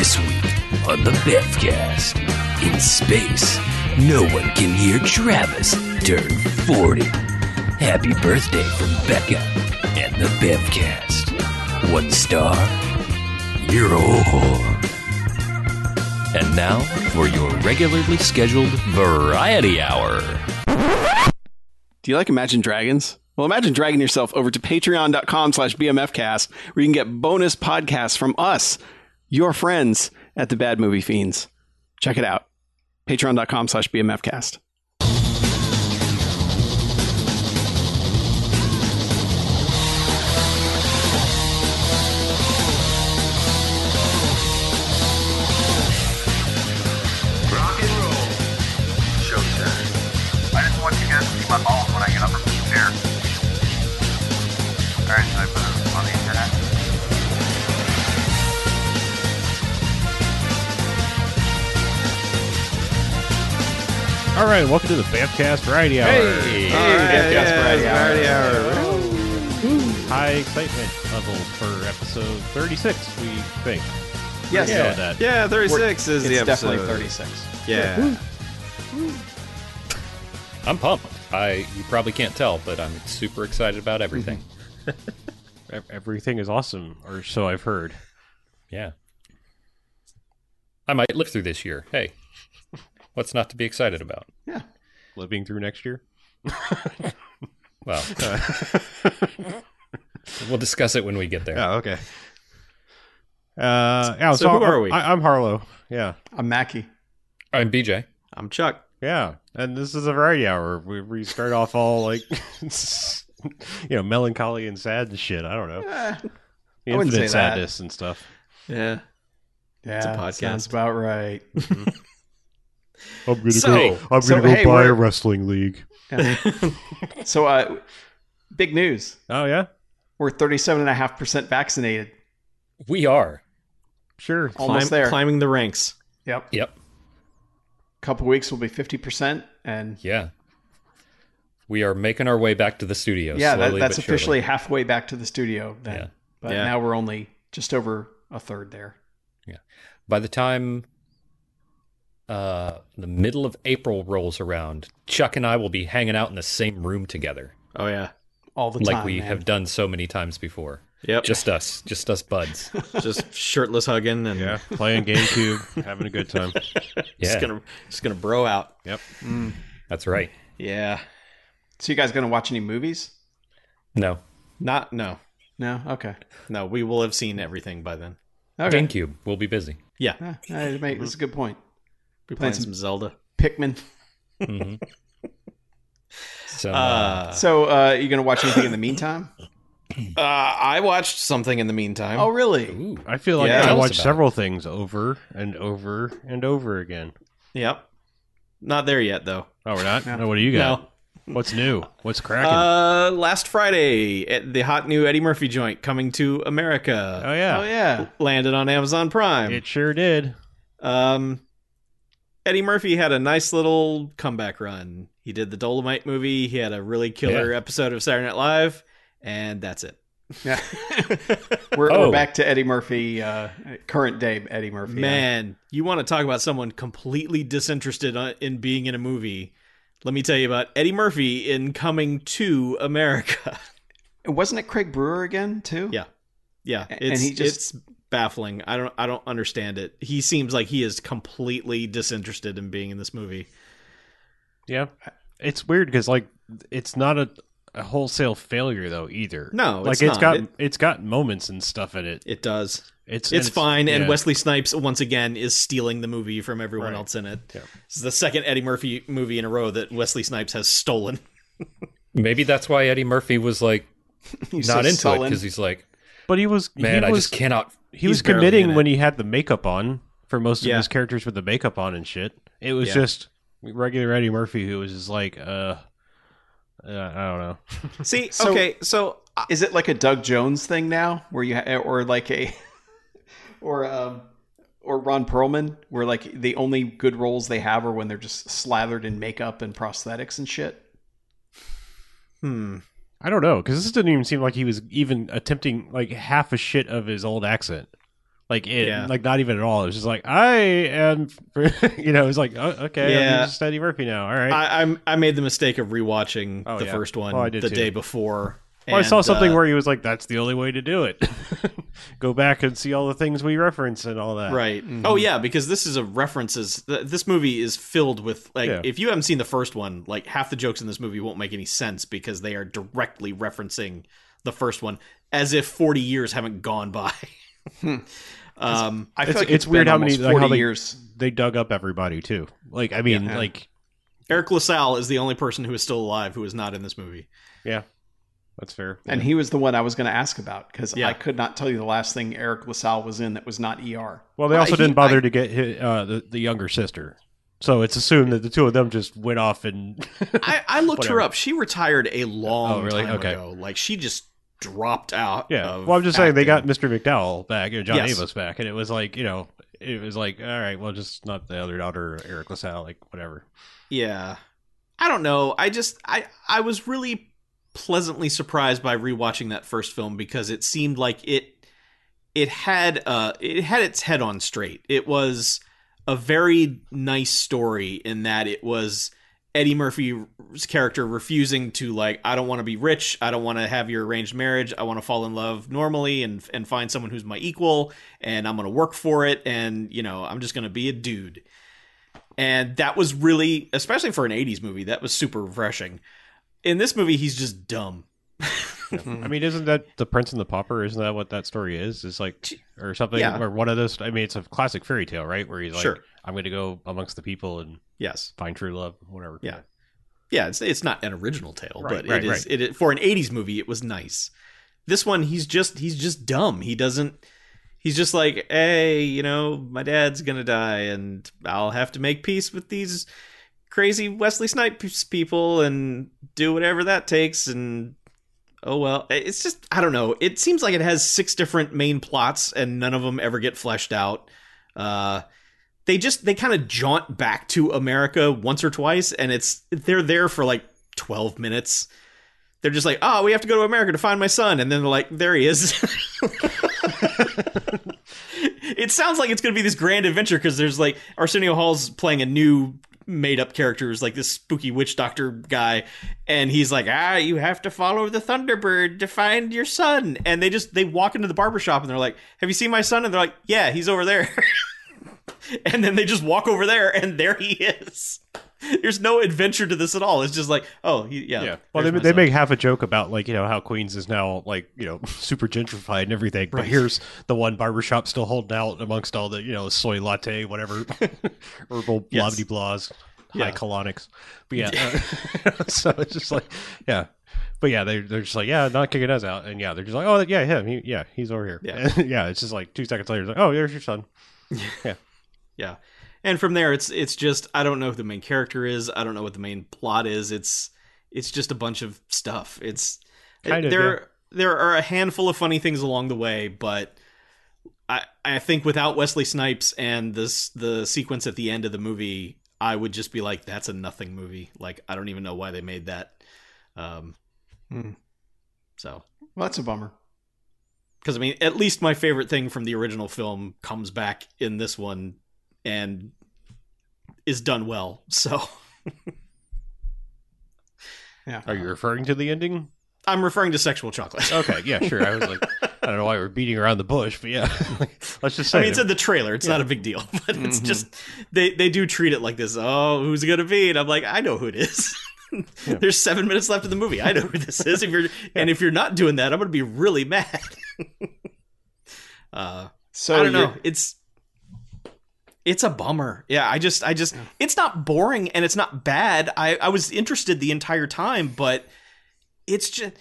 This week on the Bevcast. In space, no one can hear Travis turn 40. Happy birthday from Becca and the Bevcast. One star, you're a whore. And now for your regularly scheduled Variety Hour. Do you like Imagine Dragons? Well, imagine dragging yourself over to patreon.com slash bmfcast where you can get bonus podcasts from us, your friends at the Bad Movie Fiends. Check it out. Patreon.com slash bmfcast. All right, welcome to the Bamcast Variety Hour. Hey, Bamcast Variety Hour. High excitement level for episode 36, we think. Yes, yeah. that- Yeah, 36 is the episode. definitely 36. Yeah. I'm pumped. I you probably can't tell, but I'm super excited about everything. Everything is awesome, or so I've heard. yeah. I might live through this year. Hey. What's not to be excited about? Yeah. Living through next year. Well, we'll discuss it when we get there. Oh, okay. Uh, yeah, So who are we? I, I'm Harlow. Yeah. I'm Mackie. I'm BJ. I'm Chuck. Yeah. And this is a Variety Hour. We, we start off all like, you know, melancholy and sad and shit. I don't know. Eh, I wouldn't Infinite say that. sadness and stuff. Yeah. yeah, a podcast. sounds about right. I'm gonna So- go. I'm so, gonna go hey, buy a wrestling league. so, uh, big news. Oh yeah, We're 37 and a half percent vaccinated. We are. sure. Almost Climb- there. Climbing the ranks. Yep. Yep. A couple weeks will be 50%. And Yeah. We are making our way back to the studio. yeah, that, that's but surely. officially halfway back to the studio then. Yeah. But Yeah. now we're only just over a third there. Yeah. By the time uh, the middle of April rolls around, Chuck and I will be hanging out in the same room together, Oh, yeah. All the like time. Like we man. have done so many times before. Yep. Just us, just us buds. just shirtless hugging and Yeah, playing GameCube, having a good time. Yeah, just gonna just gonna bro out. Yep. that's right. Yeah. So you guys going to watch any movies? No, Not no. No? Okay. No, we will have seen everything by then. Okay. GameCube. We'll be busy. Yeah. Yeah, yeah, it that's a good point. Be Playing playing some- some Zelda. Pikmin. hmm so, uh, Uh, So uh, you going to watch anything in the meantime? uh, I watched something in the meantime. Oh, really? ooh, I feel like Yeah. I watched about several things over and over and over again. Yep. Not there yet though. Oh, we're not. No. No, what do you got? No. What's new? What's cracking? Uh, last Friday, at the hot new Eddie Murphy joint coming to America oh yeah, Oh, yeah. landed on Amazon Prime. it sure did. Um, Eddie Murphy had a nice little comeback run. He did the Dolomite movie. He had a really killer Yeah. episode of Saturday Night Live, and that's it. Yeah. we're, Oh. we're back to Eddie Murphy, uh, current day Eddie Murphy. Man, you want to talk about someone completely disinterested in being in a movie? Let me tell you about Eddie Murphy in Coming to America. Uh, Wasn't it Craig Brewer again, too? Yeah. Yeah, And it's he just- it's baffling. I don't I don't understand it. He seems like he is completely disinterested in being in this movie. Yeah, it's weird because like it's not a, a wholesale failure though either. No, like it's it's not. got It- it's got moments and stuff in it. It does. It's It's, and fine, and yeah. Wesley Snipes once again is stealing the movie from everyone Right. else in it. Yeah. This is the second Eddie Murphy movie in a row that Wesley Snipes has stolen. maybe that's why Eddie Murphy was like He's not so into it because he's like, But he was man, he I just cannot. He was committing when he had the makeup on for most of Yeah. his characters with the makeup on and shit. It was Yeah. just regular Eddie Murphy who was just like, uh, uh I don't know. See, So- okay, so uh, Is it like a Doug Jones thing now, where you ha- or like a or um or Ron Perlman, where like the only good roles they have are when they're just slathered in makeup and prosthetics and shit. hmm, I don't know because this didn't even seem like he was even attempting like half a shit of his old accent. Like it, Yeah. like not even at all. It was just like I am, you know. It was like oh, okay, Yeah. I'm just Eddie Murphy now. All right. I, I'm I made the mistake of rewatching Oh, the yeah. first one Oh, I the too. day before. Well, I saw something uh, where he was like, "That's the only way to do it. Go back and see all the things we reference and all that." Right. Oh yeah, because this is a references. th- This movie is filled with like Yeah. if you haven't seen the first one, like half the jokes in this movie won't make any sense because they are directly referencing the first one as if 40 years haven't gone by. um I feel It's- like it's weird how many- like, how they- years. They dug up everybody too. Like, I mean, Yeah. like, Eric LaSalle is the only person who is still alive who is not in this movie. yeah, that's fair. And he was the one I was going to ask about because Yeah. I could not tell you the last thing Eric LaSalle was in that was not ER. well, they also he- didn't bother I- to get hi uh, the the younger sister, so it's assumed that the two of them just went off and. I, I looked her up. She retired a long Oh, really? time Okay. ago. Like she just dropped out. Yeah. Well, I'm just saying they got. Mr. McDowell back, you know, John Yes. Amos back, and it was like, you know, it was like, all right, well, just not the other daughter, Eric LaSalle, like whatever. Yeah. I don't know. I just I I was really pleasantly surprised by rewatching that first film because it seemed like it it had uh it had its head on straight. It was a very nice story in that it was Eddie Murphy's character refusing to like I don't want to be rich, I don't want to have your arranged marriage, I want to fall in love normally and and find someone who's my equal and I'm going to work for it and you know, I'm just going to be a dude. And that was really especially for an 80s movie, that was super refreshing. In this movie he's just dumb. I mean, isn't that the Prince and the Pauper? Isn't that what that story is? It's like, or something, Yeah. or one of those. I mean, it's a classic fairy tale, right? Where he's like, Sure. I'm going to go amongst the people and Yes. find true love, whatever. Yeah. Yeah, it's it's not an original tale, Right, but right, it is right. it for an 80s movie it was nice. This one he's just he's just dumb. He doesn't he's just like, "Hey, you know, my dad's going to die and I'll have to make peace with these crazy Wesley Snipes people and do whatever that takes and oh well." It's just I don't know. It seems like it has six different main plots and none of them ever get fleshed out. Uh they just they kind of jaunt back to America once or twice, and it's they're there for like twelve minutes. They're just like, oh, we have to go to America to find my son, and then they're like, there he is. it sounds like it's going to be this grand adventure because there's like Arsenio Hall's playing a new made up character who's like this spooky witch doctor guy and he's like ah you have to follow the thunderbird to find your son. And they just they walk into the barber shop and they're like have you seen my son? And they're like yeah he's over there. And then they just walk over there and there he is there's no adventure to this at all it's just like oh he, yeah Yeah. Well, they, they make half a joke about like you know how Queens is now like you know super gentrified and everything, but here's the one barbershop still holding out amongst all the you know soy latte whatever herbal Yes. blah blahs, Yeah. high colonics. But yeah, uh, so it's just like yeah. But yeah, they they're just like yeah, not kicking us out, and yeah, they're just like oh yeah, him, he, yeah, he's over here. Yeah. yeah. It's just like two seconds later, it's like oh, there's your son. Yeah yeah. And from there it's it's just I don't know who the main character is. I don't know what the main plot is. It's it's just a bunch of stuff. It's Kind of, there there are a handful of funny things along the way, but I I think without Wesley Snipes and this the sequence at the end of the movie, I would just be like that's a nothing movie. Like I don't even know why they made that. Um Hmm. so Well, that's a bummer. because I mean, at least my favorite thing from the original film comes back in this one and is done well. So Yeah. Are you referring to the ending? I'm referring to sexual chocolate. Okay, yeah, sure. I was like, I don't know why we're beating around the bush, but yeah, let's just say. I mean, it's in the trailer. It's not a big deal, but it's just they they do treat it like this. Oh, who's it gonna be? And I'm like, I know who it is. There's seven minutes left in the movie. I know who this is. If you're and if you're not doing that, I'm gonna be really mad. uh, So I don't know. It's it's a bummer. Yeah, I just I just it's not boring and it's not bad. I I was interested the entire time, but it's just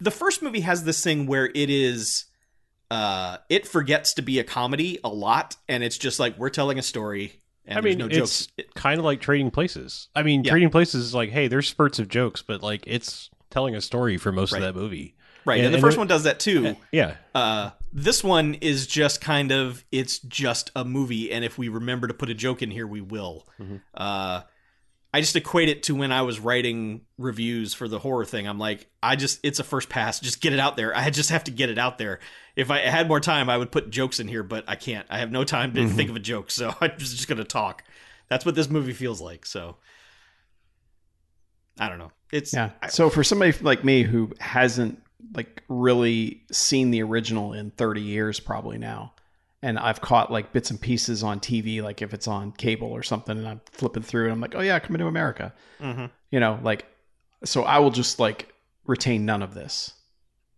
the first movie has this thing where it is uh it forgets to be a comedy a lot and it's just like we're telling a story and I mean, no it's jokes. kind of like Trading Places. I mean, Yeah. Trading Places is like, hey, there's spurts of jokes, but like it's telling a story for most Right. of that movie. right. and- And, the and first then- one does that too. Yeah, Uh, this one is just kind of it's just a movie, and if we remember to put a joke in here, we will. Mm-hmm. Uh, I just equate it to when I was writing reviews for the horror thing. I'm like, I just it's a first pass. Just get it out there. I just have to get it out there. If I had more time, I would put jokes in here, but I can't. I have no time to think of a joke, so I'm just, just gonna talk. That's what this movie feels like. So I don't know. It's Yeah. I- So for somebody like me who hasn't like really seen the original in 30 years probably now and I've caught like bits and pieces on TV like if it's on cable or something and I'm flipping through and I'm like, "Oh yeah, coming to America." Mhm. You know, like so I will just like retain none of this.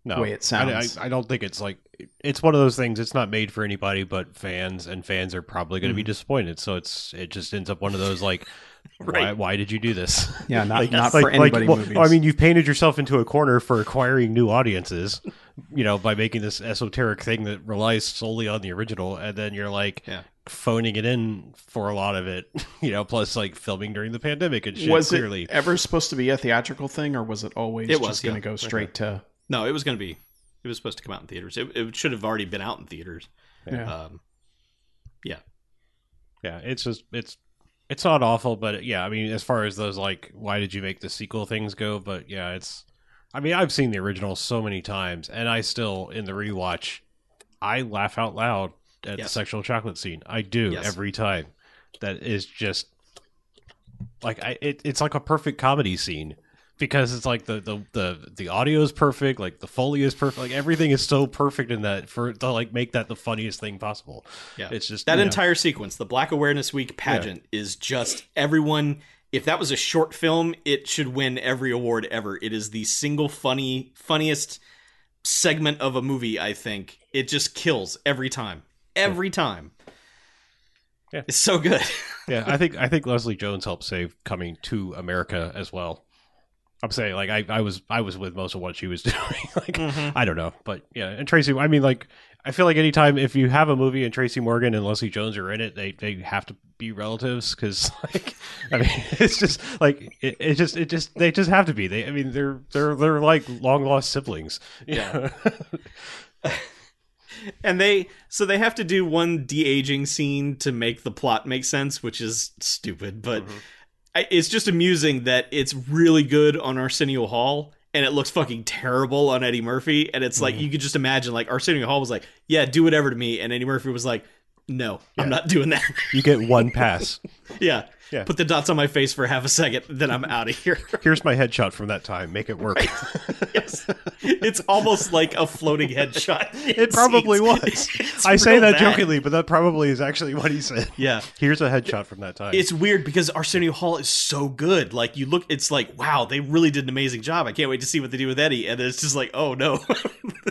No, way it sounds. I, I, I don't think it's like it's one of those things. It's not made for anybody but fans, and fans are probably going to be Mm-hmm. disappointed. So it's it just ends up one of those like, why, Right. why did you do this? Yeah, not Like- not like- for anybody like, well, movies. I mean, you've painted yourself into a corner for acquiring new audiences, you know, by making this esoteric thing that relies solely on the original, and then you're like Yeah. phoning it in for a lot of it, you know, plus like filming during the pandemic and shit. was clearly, it ever supposed to be a theatrical thing or was it always It was, just going to go straight to no, it was gonna be. It was supposed to come out in theaters. It, it should have already been out in theaters. yeah. Um, yeah. yeah, it's just it's it's not awful, but yeah, I mean, as far as those like, why did you make the sequel things go? But yeah, it's. I mean, I've seen the original so many times, and I still in the rewatch, I laugh out loud at the sexual chocolate scene. I do Yes. every time. That is just like I. It, it's like a perfect comedy scene because it's like the the the the audio is perfect, like the foley is perfect, like everything is so perfect in that for to like make that the funniest thing possible. Yeah. It's just that you know, entire sequence, the Black Awareness Week pageant, is just everyone. If that was a short film, it should win every award ever. It is the single funny, funniest segment of a movie. I think it just kills every time. Every time. Yeah. It's so good. yeah, I think I think Leslie Jones helped save coming to America as well. I'm saying like I, I was I was with most of what she was doing. like mm-hmm. I don't know, but yeah, and Tracy. I mean, like I feel like anytime if you have a movie and Tracy Morgan and Leslie Jones are in it, they they have to be relatives because like I mean it's just like it, it just it just they just have to be. They I mean they're they're they're like long lost siblings. Yeah. and they so they have to do one de-aging scene to make the plot make sense which is stupid but I, it's just amusing that it's really good on arsenio hall and it looks fucking terrible on eddie murphy. And it's like you could just imagine like arsenio hall was like yeah do whatever to me. And eddie murphy was like no i'm not doing that. You get one pass. yeah Yeah. put the dots on my face for half a second then i'm out of here Here's my headshot from that time. Make it work. yes. it's almost like a floating headshot It probably was. It's I say that bad. jokingly, but that probably is actually what he said. yeah Here's a headshot from that time. it's weird because Arsenio Hall is so good. Like you look, it's like wow, they really did an amazing job. I can't wait to see what they do with Eddie. And it's just like, oh no,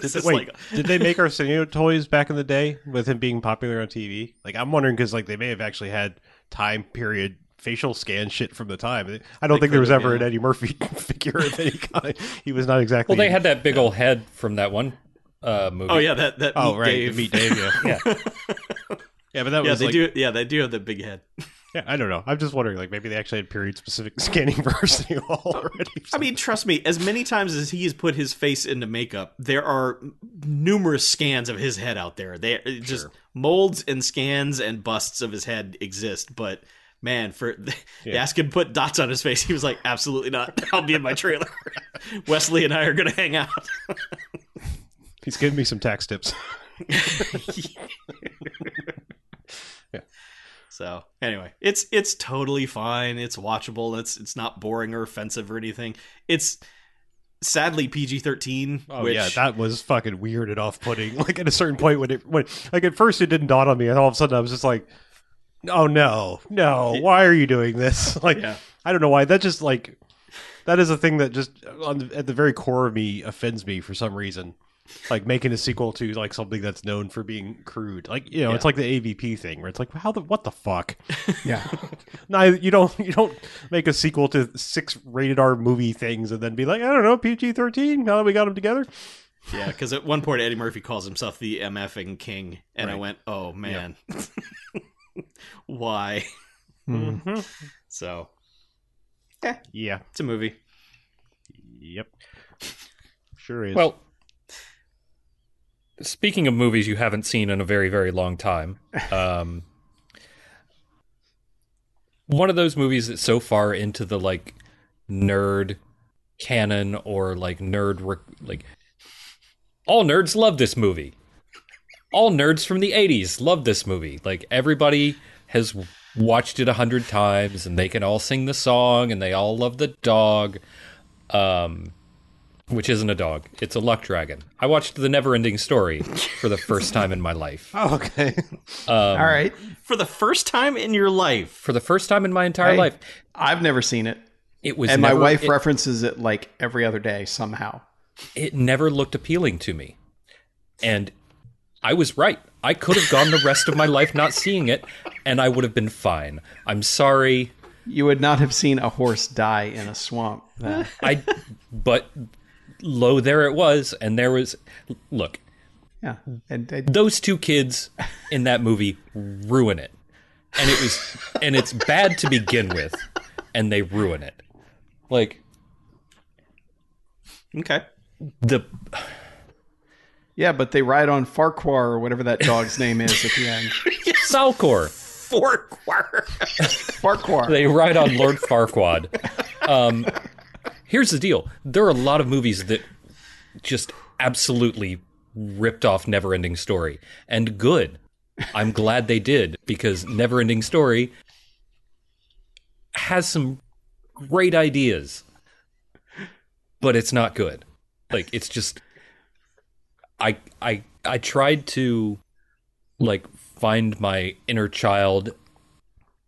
this is Wait, like did they make Arsenio toys back in the day with him being popular on TV? Like, I'm wondering because like they may have actually had time period facial scan shit from the time. I don't They think there was ever yeah. an Eddie Murphy figure of any kind. He was not exactly. Well, they had that big old head from that one uh, movie. oh yeah, that that Oh Meet right, Dave. Meet Dave. Yeah, yeah. Yeah, but that yeah, was they like, do. Yeah, they do have the big head. yeah, I don't know. I'm just wondering, like maybe they actually had period specific scanning for Arsenio Hall already. I mean, trust me, as many times as he has put his face into makeup, there are numerous scans of his head out there. They it just molds and scans and busts of his head exist, but. Man, for Yeah. him put dots on his face, he was like, "Absolutely not. I'll be in my trailer. Wesley and I are going to hang out." he's giving me some tax tips. Yeah. So anyway, it's it's totally fine. It's watchable. It's it's not boring or offensive or anything. It's sadly PG thirteen. Oh which, yeah, that was fucking weird and off putting. Like at a certain point when it when like at first it didn't dawn on me, and all of a sudden I was just like, "Oh no, no! Why are you doing this?" Like Yeah. I don't know why. That just like that is a thing that just on the, at the very core of me offends me for some reason. Like making a sequel to like something that's known for being crude, like you know, it's like the AVP thing where it's like, how the what the fuck? Yeah. No, you don't. You don't make a sequel to six rated R movie things and then be like, I don't know, PG thirteen. Now that we got them together, yeah, because at one point Eddie Murphy calls himself the MFing king, and I went, "Oh man, why?" Mm-hmm. So yeah, it's a movie. Yep. Sure is. Well, speaking of movies you haven't seen in a very, very long time, um, one of those movies that's so far into the like nerd canon or like nerd rec- like all nerds love this movie. All nerds from the 80s love this movie. Like everybody has watched it a hundred times and they can all sing the song and they all love the dog. Um which isn't a dog. It's a luck dragon. I watched the never ending story for the first time in my life. Oh, okay. All right. For the first time in your life. For the first time in my entire Hey, life. I've never seen it. It was and never, my wife it- references it like every other day somehow. it never looked appealing to me. And I was right. I could have gone the rest of my life not seeing it, and I would have been fine. I'm sorry. You would not have seen a horse die in a swamp. then. I, but lo, there it was, and there was. Look, yeah. And, and those two kids in that movie ruin it, and it was, and it's bad to begin with, and they ruin it. Like Okay. the yeah, but they ride on Farquhar or whatever that dog's name is at the end. Falkor. Farquhar. Farquhar. they ride on Lord Farquaad. Um, here's the deal: there are a lot of movies that just absolutely ripped off Neverending Story, and good. I'm glad they did because Neverending Story has some great ideas, but it's not good. Like it's just, I I I tried to like find my inner child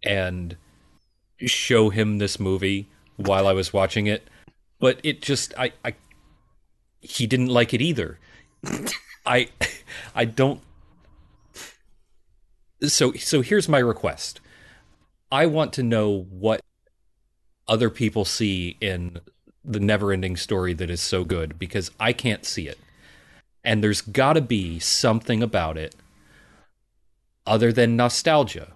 and show him this movie while I was watching it, but it just I I he didn't like it either. I I don't so so here's my request. I want to know what other people see in the never-ending story that is so good because I can't see it. And there's got to be something about it other than nostalgia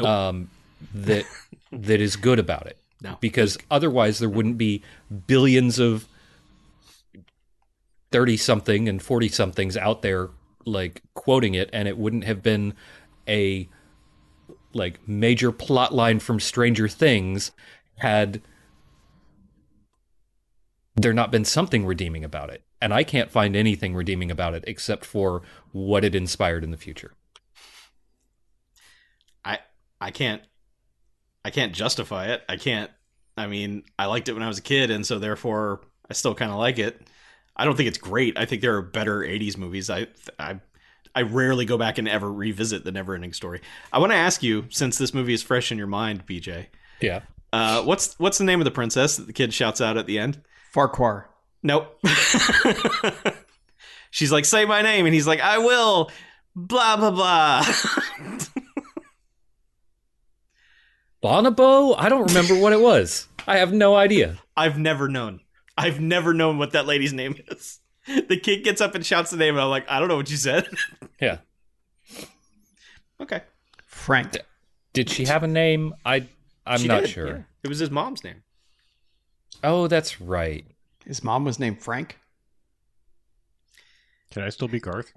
um, that that is good about it. No. Because otherwise, there wouldn't be billions of thirty something and forty somethings out there like quoting it, and it wouldn't have been a like major plot line from Stranger Things had there not been something redeeming about it. And I can't find anything redeeming about it except for what it inspired in the future. I I can't I can't justify it. I can't I mean, I liked it when I was a kid and so therefore I still kind of like it. I don't think it's great. I think there are better 80s movies. I I I rarely go back and ever revisit the Neverending Story. I want to ask you since this movie is fresh in your mind, BJ. Yeah. Uh, what's what's the name of the princess that the kid shouts out at the end? Farquhar. Nope. She's like, "Say my name," and he's like, "I will." Blah blah blah. Bonobo? I don't remember what it was. I have no idea. I've never known. I've never known what that lady's name is. The kid gets up and shouts the name, and I'm like, I don't know what you said. Yeah. okay, Frank. Did she have a name? I I'm She not did, sure. yeah. It was his mom's name. Oh, that's right. His mom was named Frank. Can I still be Garth?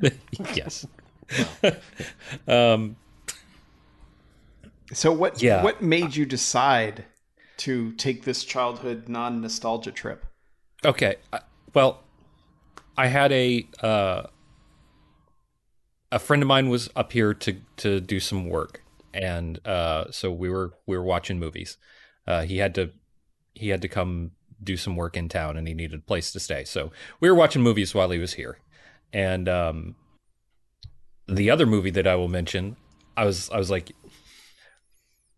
yes. um So what Yeah. what made you decide to take this childhood non-nostalgia trip? Okay. uh, Well, I had a uh, a friend of mine was up here to to do some work, and uh, so we were we were watching movies. Uh, he had to he had to come do some work in town, and he needed a place to stay. So we were watching movies while he was here, and um, the other movie that I will mention, I was I was like,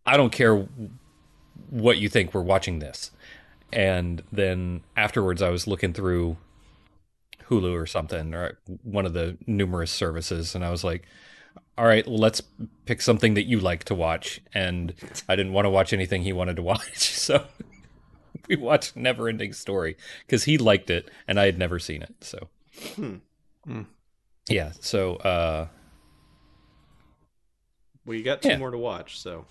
I don't care what you think. We're watching this and then afterwards I was looking through Hulu or something or one of the numerous services and I was like all right let's pick something that you like to watch and I didn't want to watch anything he wanted to watch so we watched Neverending Story cuz he liked it and I had never seen it so Hmm. Hmm. yeah so uh Well, you got two Yeah. more to watch, so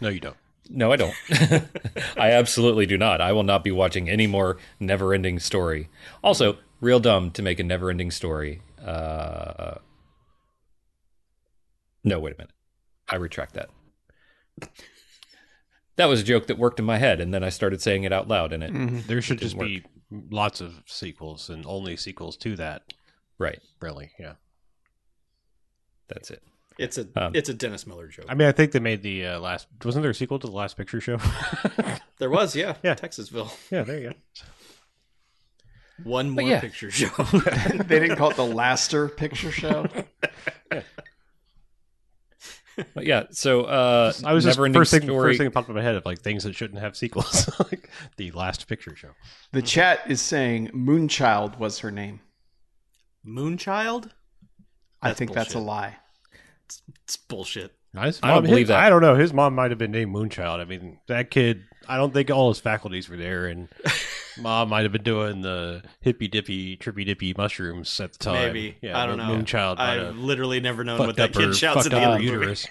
No, you don't. No, I don't. I absolutely do not. I will not be watching any more never ending story. Also, real dumb to make a never ending story. Uh, no, wait a minute. I retract that. That was a joke that worked in my head, and then I started saying it out loud, and it Mm-hmm. There should didn't just be lots of sequels and only sequels to that. right. Really, yeah. That's it. It's a Um, it's a Dennis Miller joke. I mean, I think they made the uh, last. Wasn't there a sequel to the Last Picture Show? there was, yeah, Yeah. Texasville. yeah, there you go. One more yeah. picture show. they didn't call it the Laster Picture Show. But yeah, so uh, I was just never first thing, story. first thing that popped in my head of like things that shouldn't have sequels, like the Last Picture Show. The chat is saying Moonchild was her name. Moonchild? I That's think that's a lie. It's bullshit. His I don't mom- his- believe that. I don't know. His mom might have been named Moonchild. I mean, that kid. I don't think all his faculties were there, and mom might have been doing the hippy dippy, trippy dippy mushrooms at the time. Maybe. Yeah, I don't know. Moonchild I've literally never known what that kid shouts at fucked the up end of the movie. uterus.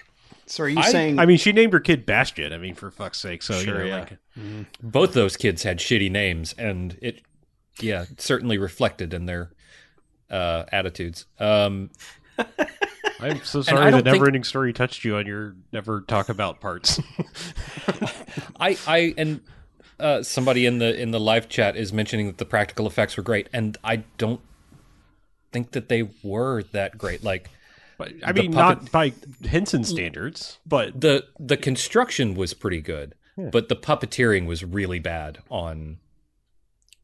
So are you I- saying? I mean, she named her kid Bastian. I mean, for fuck's sake. So Sure, you know, yeah. like, Both those kids had shitty names, and it, yeah, certainly reflected in their uh, attitudes. Um, I'm so sorry don't that think- Never Ending Story touched you on your never talk about parts. I, I, and uh, somebody in the in the live chat is mentioning that the practical effects were great, and I don't think that they were that great. Like but, I mean, puppet- not by Henson standards, but the the construction was pretty good, but the puppeteering was really bad on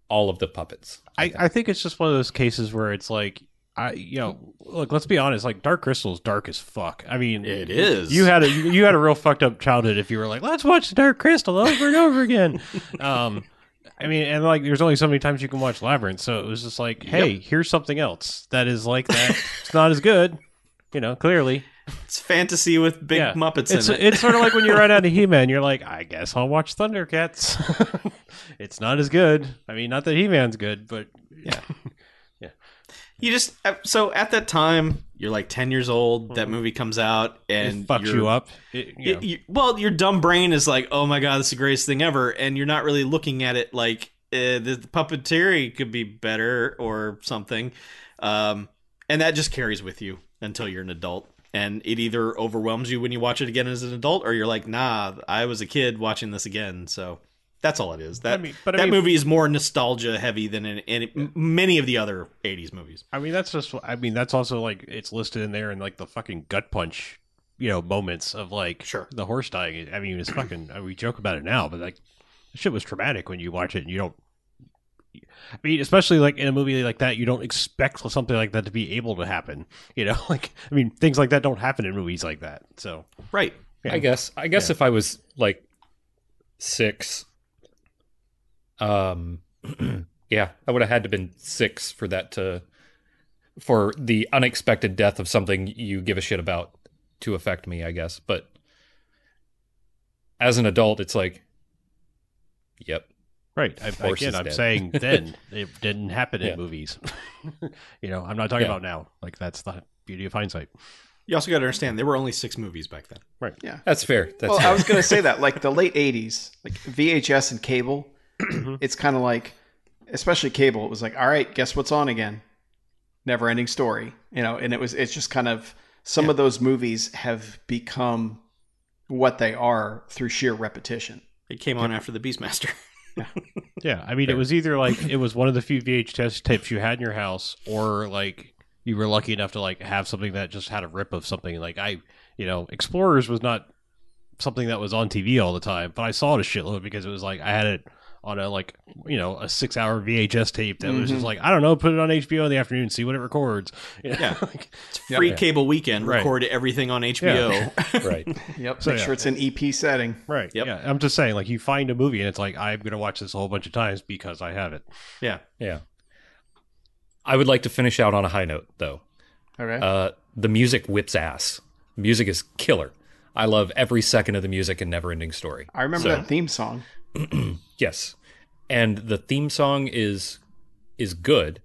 all of the puppets. I, I think it's just one of those cases where it's like, I you know, look, let's be honest. Like Dark Crystal is dark as fuck. I mean, It is. You had a you had a real fucked up childhood if you were like, let's watch Dark Crystal over and over again. um, I mean, and like, there's only so many times you can watch Labyrinth, so it was just like, hey, here's something else that is like that. it's not as good, you know, clearly. It's fantasy with big Yeah. Muppets It's in it. it's sort of like when you run out of He-Man, you're like, I guess I'll watch Thundercats. it's not as good. I mean, not that He-Man's good, but Yeah. You just uh, so at that time you're like 10 years old. That movie comes out and it fucks you're- up. It, you y- know. you- well, your dumb brain is like, "Oh my god, this is the greatest thing ever," and you're not really looking at it like uh, the, the puppeteering could be better or something. Um, and that just carries with you until you're an adult, and it either overwhelms you when you watch it again as an adult, or you're like, "Nah, I was a kid watching this again." So that's all it is. That I mean- but I that mean- movie is more nostalgia heavy than in, in m- many of the other '80s movies. I mean, that's just. I mean, that's also like it's listed in there in like the fucking gut punch, you know, moments of like Sure. the horse dying. I mean, it's fucking. I mean, we joke about it now, but like, the shit was traumatic when you watch it and you don't. I mean, especially like in a movie like that, you don't expect something like that to be able to happen. You know, like I mean, things like that don't happen in movies like that. So Right. I guess. I guess if I was like six, um, yeah, I would have had to been six for that to, for the unexpected death of something you give a shit about to affect me. I guess, but as an adult, it's like, yep, right, I, again, I'm dead. saying then it didn't happen Yeah. in movies. you know, I'm not talking Yeah. about now. Like that's the beauty of hindsight. You also got to understand there were only six movies back then. Right. Yeah. that's fair. That's well, fair. I was going to say that, like the late '80s, like VHS and cable. Mm-hmm. it's kind of like, especially cable. It was like, all right, guess what's on again? Never ending story, you know. And it was, it's just kind of some of those movies have become what they are through sheer repetition. It came on after the Beastmaster. Yeah, I mean, it was either like it was one of the few VHS tapes you had in your house, or like you were lucky enough to like have something that just had a rip of something. Like I, you know, Explorers was not something that was on TV all the time, but I saw it a shitload because it was like I had it on a like you know a six hour VHS tape that was just like I don't know, put it on HBO in the afternoon, see what it records. You? Yeah. Like, It's free Yeah. cable weekend. Right. Record everything on HBO. right. Yep. So, Make yeah. sure it's an EP setting. right. Yep. Yeah, I'm just saying, like you find a movie and it's like I'm gonna watch this a whole bunch of times because I have it. yeah. Yeah. I would like to finish out on a high note, though. Okay. Uh, the music whips ass. Music is killer. I love every second of the music in Neverending Story. I remember so- that theme song. Yes, and the theme song is is good,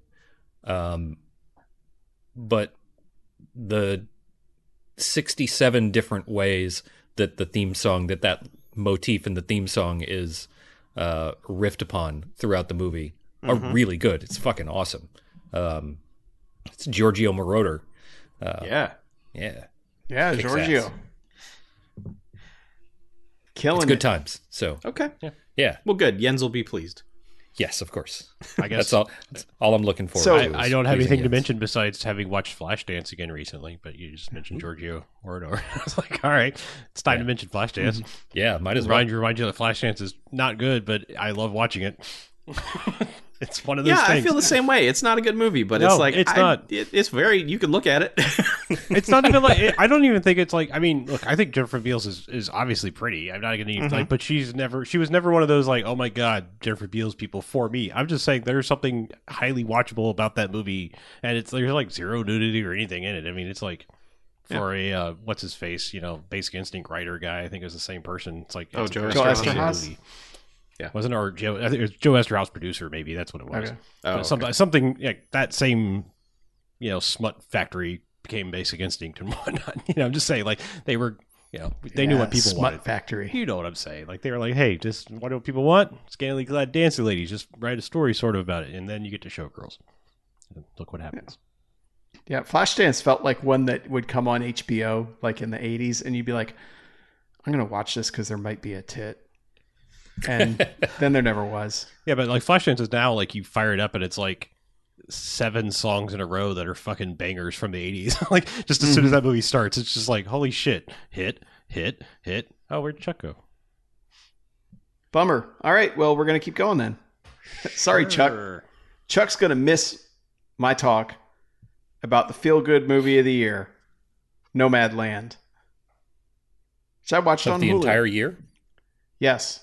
um, but the sixty seven different ways that the theme song that that motif in the theme song is uh, riffed upon throughout the movie are really good. It's fucking awesome. Um, it's Giorgio Moroder. Uh, Yeah. Yeah, Yeah, Kicks Giorgio. ass. Killing It's good it. times. So Okay. yeah, Well, good. Jens will be pleased. yes, of course. I guess That's all. That's all I'm looking for. So- I, I don't have anything to mention besides having watched Flashdance again recently, but you just mentioned Giorgio Moroder. I was like, all right, it's time to mention Flashdance. Yeah, might as well. Remind you, remind you that Flashdance is not good, but I love watching it. It's one of those Yeah, I feel the same way. It's not a good movie, but No, it's like it's I- not. It, it's very. You can look at it. it's not even like it, I don't even think it's like. I mean, look, I think Jennifer Beals is, is obviously pretty. I'm not gonna even like, but she's never. She was never one of those like, oh my god, Jennifer Beals people for me. I'm just saying there's something highly watchable about that movie, and it's there's like zero nudity or anything in it. I mean, it's like. For a uh, what's his face, you know, Basic Instinct writer guy, I think it was the same person. It's like Oh, it's a Joe very Yeah. wasn't it, or Joe? I think it was Joe Eszterhas producer, maybe that's what it was. Okay. Oh, But some- something like that same, you know, smut factory became Basic Instinct and whatnot. You know, I'm just saying, like they were, you know, they knew what people Smut wanted. Factory. You know what I'm saying? Like they were like, hey, just what do people want? Scantily clad dancing ladies. Just write a story sort of about it, and then you get to showgirls. And look what happens. Yeah, Flashdance felt like one that would come on HBO like in the 80s, and you'd be like, I'm going to watch this because there might be a tit. And then there never was. Yeah, but like Flashdance is now like you fire it up and it's like seven songs in a row that are fucking bangers from the 80s. like just as soon as mm-hmm. that movie starts, it's just like holy shit, hit, hit, hit. Oh, where'd Chuck go? Bummer. All right, well, we're going to keep going then. Sorry, Chuck. Chuck's going to miss my talk about the feel good movie of the year, Nomadland. Which I watched Of on the Hulu. entire year. Yes.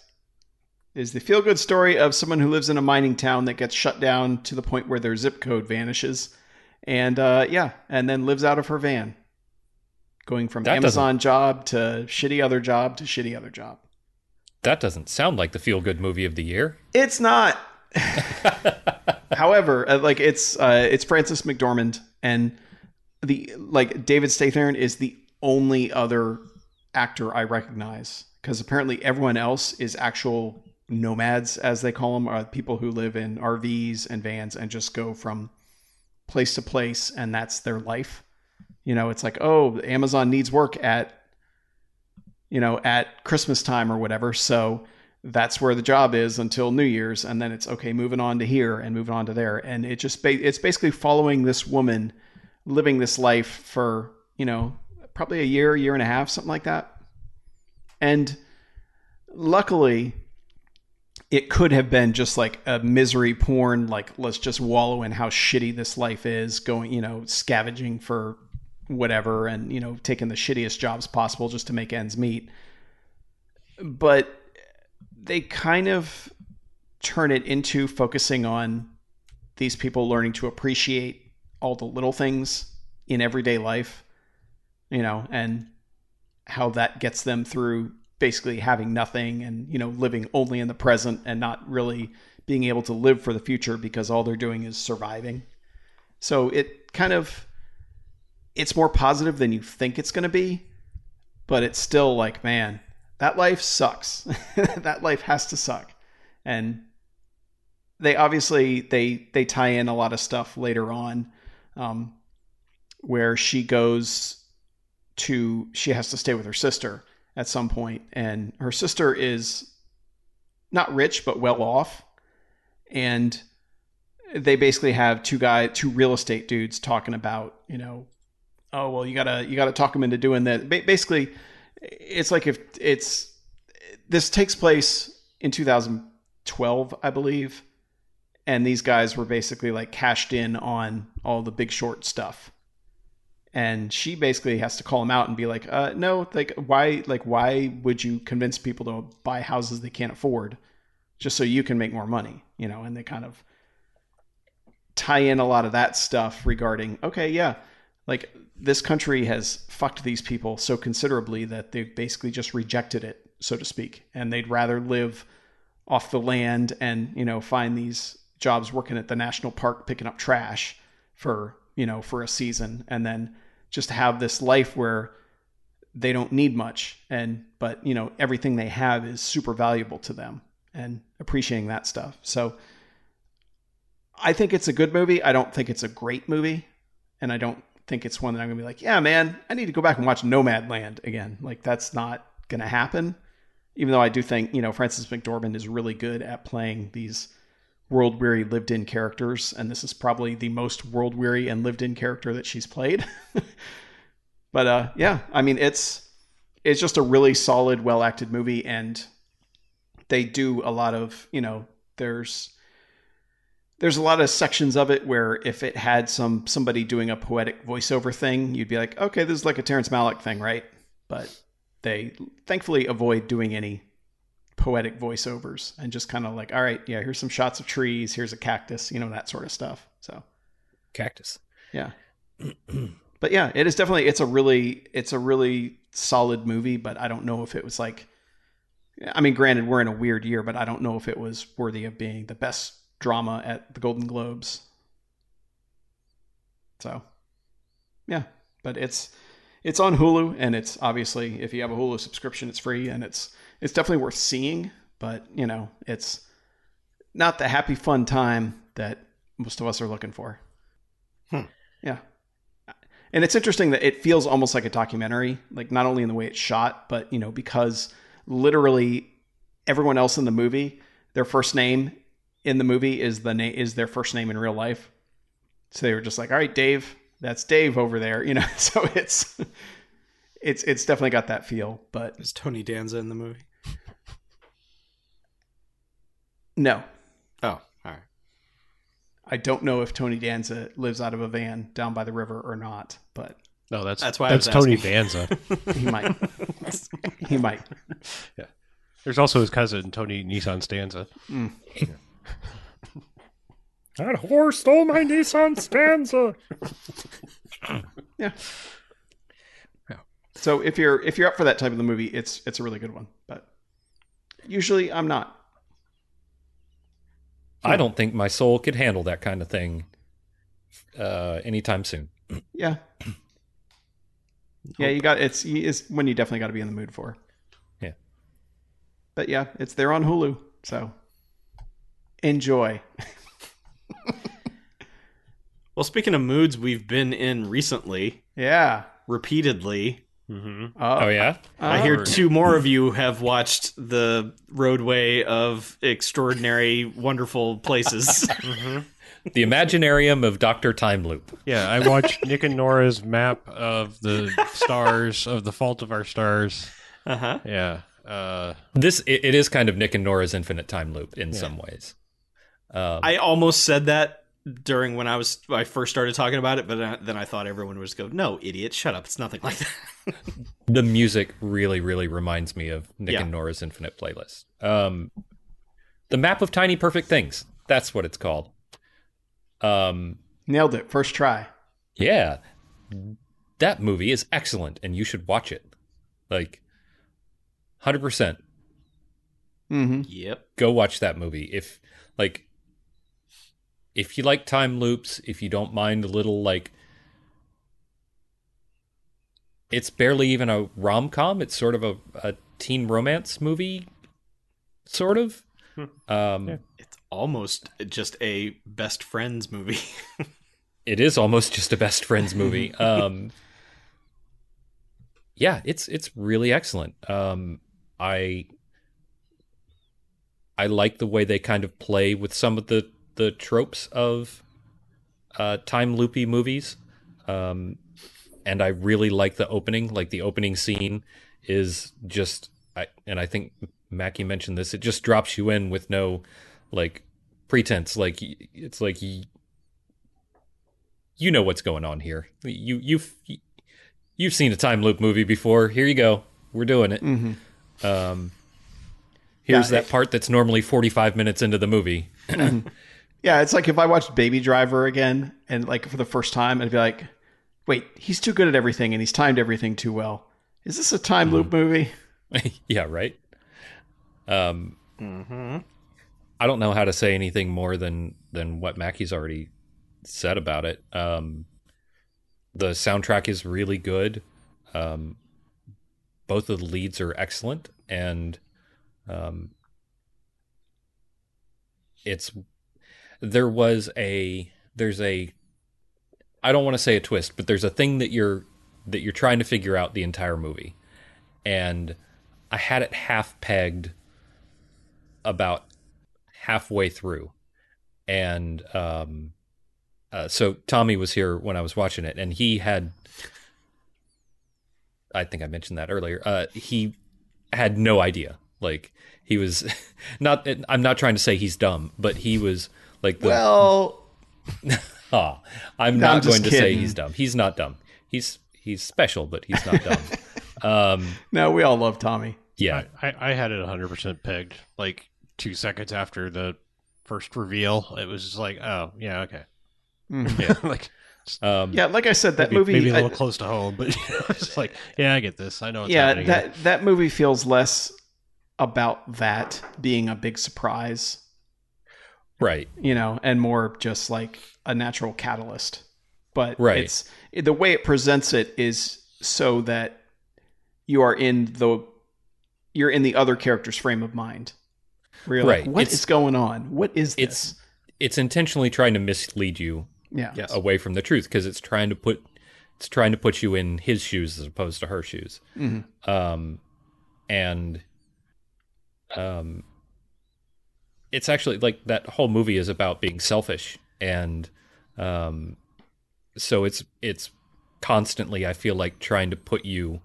Is the feel good story of someone who lives in a mining town that gets shut down to the point where their zip code vanishes. And uh, yeah, and then lives out of her van. Going from That Amazon job to shitty other job to shitty other job. That doesn't sound like the feel good movie of the year. It's not. However, uh, like it's uh, it's Frances McDormand and the like David Strathairn is the only other actor I recognize because apparently everyone else is actual nomads as they call them, are people who live in RVs and vans and just go from place to place and that's their life. You know, it's like, oh, Amazon needs work at you know, at Christmas time or whatever. So that's where the job is until New Year's, and then it's okay, moving on to here and moving on to there, and it just ba- it's basically following this woman living this life for you know probably a year, year and a half, something like that. And luckily, it could have been just like a misery porn, like let's just wallow in how shitty this life is, going you know scavenging for whatever, and you know taking the shittiest jobs possible just to make ends meet. But they kind of turn it into focusing on these people learning to appreciate all the little things in everyday life, you know, and how that gets them through basically having nothing and, you know, living only in the present and not really being able to live for the future because all they're doing is surviving. So it kind of it's more positive than you think it's going to be, but it's still like, man, that life sucks. that life has to suck. And they obviously they they tie in a lot of stuff later on um, where she goes to she has to stay with her sister at some point and her sister is not rich but well off and they basically have two guy two real estate dudes talking about you know oh well you gotta you gotta talk them into doing that. Ba- basically it's like if it's this takes place in 2012 i believe and these guys were basically like cashed in on all the big short stuff and she basically has to call him out and be like uh no like why like why would you convince people to buy houses they can't afford just so you can make more money? You know and they kind of tie in a lot of that stuff regarding okay yeah like this country has fucked these people so considerably that they've basically just rejected it so to speak and they'd rather live off the land and you know find these jobs working at the national park picking up trash for you know for a season and then just have this life where they don't need much. And but you know everything they have is super valuable to them and appreciating that stuff. So i think it's a good movie. I don't think it's a great movie. And i don't think it's one that i'm gonna be like yeah man i need to go back and watch Nomadland again. Like that's not gonna happen. Even though I do think you know Frances McDormand is really good at playing these world weary lived in characters, and this is probably the most world weary and lived in character that she's played. but uh, yeah, I mean it's it's just a really solid, well acted movie, and they do a lot of you know there's there's a lot of sections of it where if it had some somebody doing a poetic voiceover thing, you'd be like, okay, this is like a Terrence Malick thing, right? But they thankfully avoid doing any poetic voiceovers and just kind of like, all right, yeah, here's some shots of trees, here's a cactus, you know, that sort of stuff. So Cactus. yeah. but yeah, it is definitely it's a really it's a really solid movie, but I don't know if it was like I mean, granted, we're in a weird year, but I don't know if it was worthy of being the best drama at the Golden Globes. So, yeah, but it's it's on Hulu, and it's obviously if you have a Hulu subscription, it's free, and it's it's definitely worth seeing. But you know, it's not the happy fun time that most of us are looking for. Hmm. Yeah. And it's interesting that it feels almost like a documentary, like not only in the way it's shot, but you know, because literally everyone else in the movie, their first name in the movie is the name is their first name in real life. So they were just like, "All right, Dave, that's Dave over there," you know. So it's it's it's definitely got that feel, but Is Tony Danza in the movie? no, Oh, all right. I don't know if Tony Danza lives out of a van down by the river or not, but No, that's That's why I that's was Tony asking. Danza. he might. he might. Yeah. There's also his cousin Tony Nissan Stanza. Mm. That whore stole my Nissan Stanza. Yeah. So if you're if you're up for that type of the movie, it's it's a really good one. But usually I'm not. I don't think my soul could handle that kind of thing uh, anytime soon. Yeah. Yeah, you got it's it's when you definitely got to be in the mood for. Yeah. But yeah, it's there on Hulu, so enjoy. Well, speaking of moods we've been in recently, Yeah. repeatedly, Mm-hmm. Oh, yeah? I hear two more of you have watched the roadway of extraordinary, wonderful places. The Imaginarium of Dr. Time Loop. Yeah, I watched Nick and Nora's map of the stars of the Fault of Our Stars. uh huh. Yeah. Uh, This it, it is kind of Nick and Nora's Infinite Time Loop in some ways. Um, I almost said that during when I was when I first started talking about it, but uh, then I thought everyone would just go, "No, idiot, shut up! It's nothing like that." the music really, really reminds me of Nick Yeah. and Nora's Infinite Playlist. Um, the map of tiny perfect things. That's what it's called. Um, Nailed it. First try. yeah, that movie is excellent, and you should watch it. Like, hundred percent. Mm-hmm. yep. go watch that movie if like if you like time loops if you don't mind a little like it's barely even a rom-com. It's sort of a, a teen romance movie sort of. Um Yeah. It's almost just a best friends movie. it is almost just a best friends movie. Um yeah it's it's really excellent. Um i i like the way they kind of play with some of the the tropes of uh time loopy movies um and i really like the opening like the opening scene is just i and i think mackie mentioned this it just drops you in with no like pretense like it's like y- you know what's going on here. You you've you've seen a time loop movie before. Here you go. We're doing it. Mm-hmm. Um, here's Yeah, that part that's normally 45 minutes into the movie. Yeah, it's like if I watched Baby Driver again and like for the first time, I'd be like, "Wait, he's too good at everything and he's timed everything too well. Is this a time loop movie?" yeah, right. Um, mm-hmm. I don't know how to say anything more than than what Mackie's already said about it. Um, the soundtrack is really good. Um, both of the leads are excellent, and um, it's there was a there's a I don't want to say a twist, but there's a thing that you're that you're trying to figure out the entire movie, and I had it half pegged about halfway through, and um, uh, so Tommy was here when I was watching it, and he had. I think I mentioned that earlier. Uh, he had no idea. Like he was not. I'm not trying to say he's dumb, but he was like the. Well, Ah, I'm No, I'm not just going to say he's dumb. He's not dumb. He's he's special, but he's not dumb. um, no, we all love Tommy. yeah, I, I, I had it 100% pegged. Like two seconds after the first reveal, it was just like, oh, yeah, okay. Yeah, like um, Yeah, like I said, that maybe, movie. maybe a I- little close to home, but it's like, yeah, I get this. I know what's yeah, happening. here. that that movie feels less about that being a big surprise, right. you know, and more just like a natural catalyst. But Right. it's the way it presents it is so that you are in the you're in the other character's frame of mind. You're Right. like, what It's- is going on? What is this? It's it's intentionally trying to mislead you yeah. Yes. away from the truth because it's trying to put it's trying to put you in his shoes as opposed to her shoes. Mhm. Um, and um, it's actually like that whole movie is about being selfish and um, so it's it's constantly I feel like trying to put you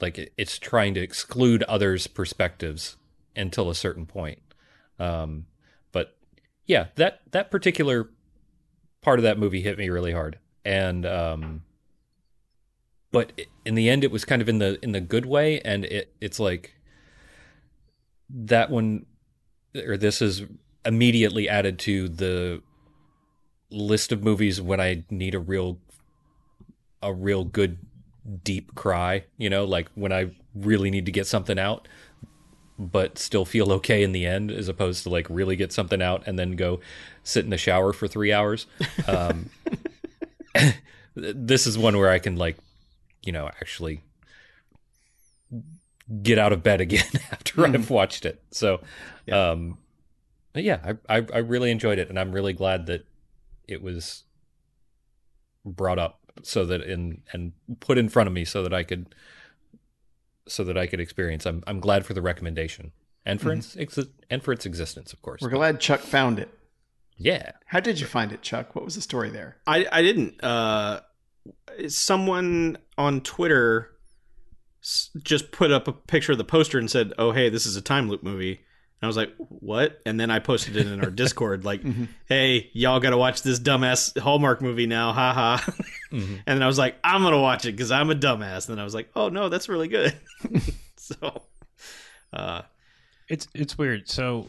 like it's trying to exclude others' perspectives until a certain point. Um, but yeah, that that particular part of that movie hit me really hard, and um, but in the end, it was kind of in the in the good way, and it it's like that one or this is immediately added to the list of movies when I need a real a real good deep cry, you know, like when I really need to get something out but still feel okay in the end as opposed to like really get something out and then go sit in the shower for 3 hours. Um this is one where I can like you know actually get out of bed again after I've watched it. So um but yeah, I, I I really enjoyed it and I'm really glad that it was brought up so that in and put in front of me so that I could so that I could experience. I'm I'm glad for the recommendation and for its exi- and for its existence, of course. We're glad Chuck found it. Yeah, How did you find it, Chuck? What was the story there? I I didn't. Uh, someone on Twitter s- just put up a picture of the poster and said, "Oh, hey, this is a time loop movie." And I was like, "What?" And then I posted it in our Discord, like, "Hey, y'all got to watch this dumbass Hallmark movie now, haha." Mhm. And then I was like, "I'm gonna watch it because I'm a dumbass." And then I was like, "Oh no, that's really good." so, uh, It's it's weird. So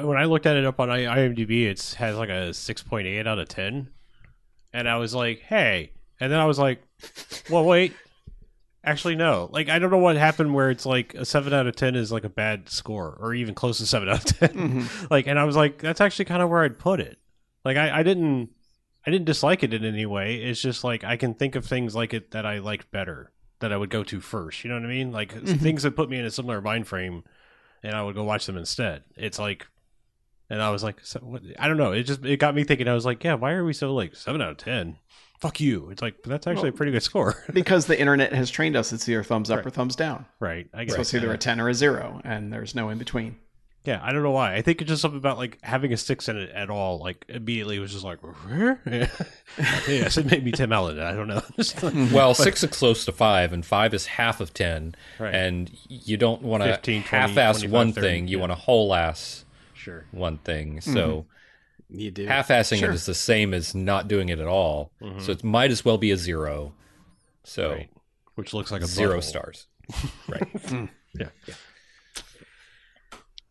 when I looked at it up on IMDb, it has like a six point eight out of ten, and I was like, "Hey," and then I was like, "Well, wait." Actually, no. Like, I don't know what happened where it's like a seven out of ten is like a bad score, or even close to seven out of 10 Mm-hmm. Like, and I was like, that's actually kind of where I'd put it. Like, I, I didn't, I didn't dislike it in any way. It's just like I can think of things like it that I liked better that I would go to first. You know what I mean? Like things that put me in a similar mind frame, and I would go watch them instead. It's like, and I was like, so, what, I don't know. It just it got me thinking. I was like, yeah, why are we so like seven out of ten? Fuck you. It's like that's actually a pretty good score, Because the internet has trained us, it's either thumbs up Right. or thumbs down. right? I guess So it's either a 10 or a 0, and there's no in between. Yeah, I don't know why. I think it's just something about like having a six in it at all. Like immediately, it was just like, yes, it made me Tim Allen. I don't know. Just like- well, six is close to five, and five is half of ten, Right. and you don't want to half-ass 25, one 30, thing. You yeah. want to whole-ass sure. one thing. Hmm. So you do. half-assing Sure. it is the same as not doing it at all. Mhm. So it might as well be a zero. So Right. Which looks like a zero butthole. stars. Right. Yeah. Yeah.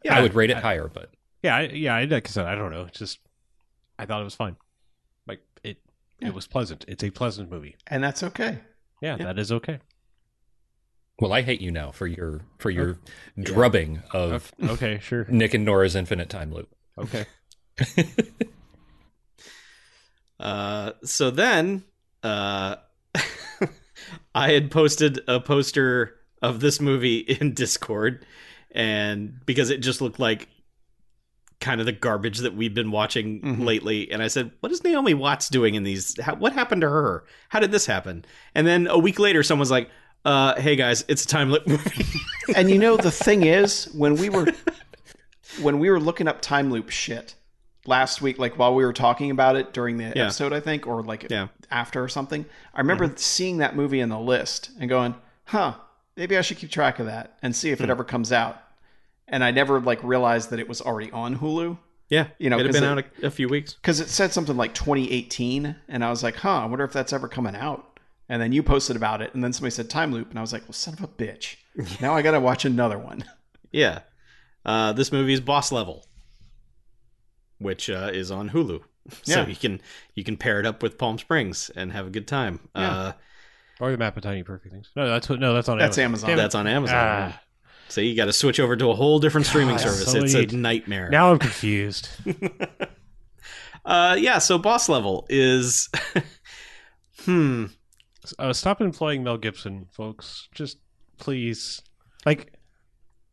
Yeah. I would rate it higher, but Yeah, I, yeah. I, like I said, I don't know. It's just I thought it was fine. Like it, Yeah. it was pleasant. It's a pleasant movie. And that's okay. Yeah, Yeah. that is okay. well, I hate you now for your for your drubbing of Okay, sure. Nick and Nora's Infinite Time Loop. Okay. Uh, so then, uh, I had posted a poster of this movie in Discord, and because it just looked like kind of the garbage that we've been watching Mhm. lately, and I said, "What is Naomi Watts doing in these? How, what happened to her? How did this happen?" And then a week later, someone's like, Uh, hey guys, it's a time loop movie. And you know the thing is, when we were when we were looking up time loop shit last week, like while we were talking about it during the Yeah. episode, I think, or like Yeah. after or something, I remember seeing that movie in the list and going, "Huh, maybe I should keep track of that and see if Hmm. it ever comes out." And I never like realized that it was already on Hulu yeah, You know, have 'cause been it- out a, a few weeks. because it said something like 2018, and I was like, "Huh, I wonder if that's ever coming out." And then you posted about it, and then somebody said time loop, and I was like, "Well, son of a bitch! now I got to watch another one." Yeah, uh, this movie is Boss Level, which uh, is on Hulu. So you can you can pair it up with Palm Springs and have a good time. Uh, Or the map of tiny perfect things. No, that's what. No, that's on. That's Amazon. Amazon. Damn that's on Amazon. Ah. So you got to switch over to a whole different streaming God, service. so it's neat. a nightmare. Now I'm confused. uh, yeah. So Boss Level is, hmm. uh, stop employing Mel Gibson, folks. Just please. Like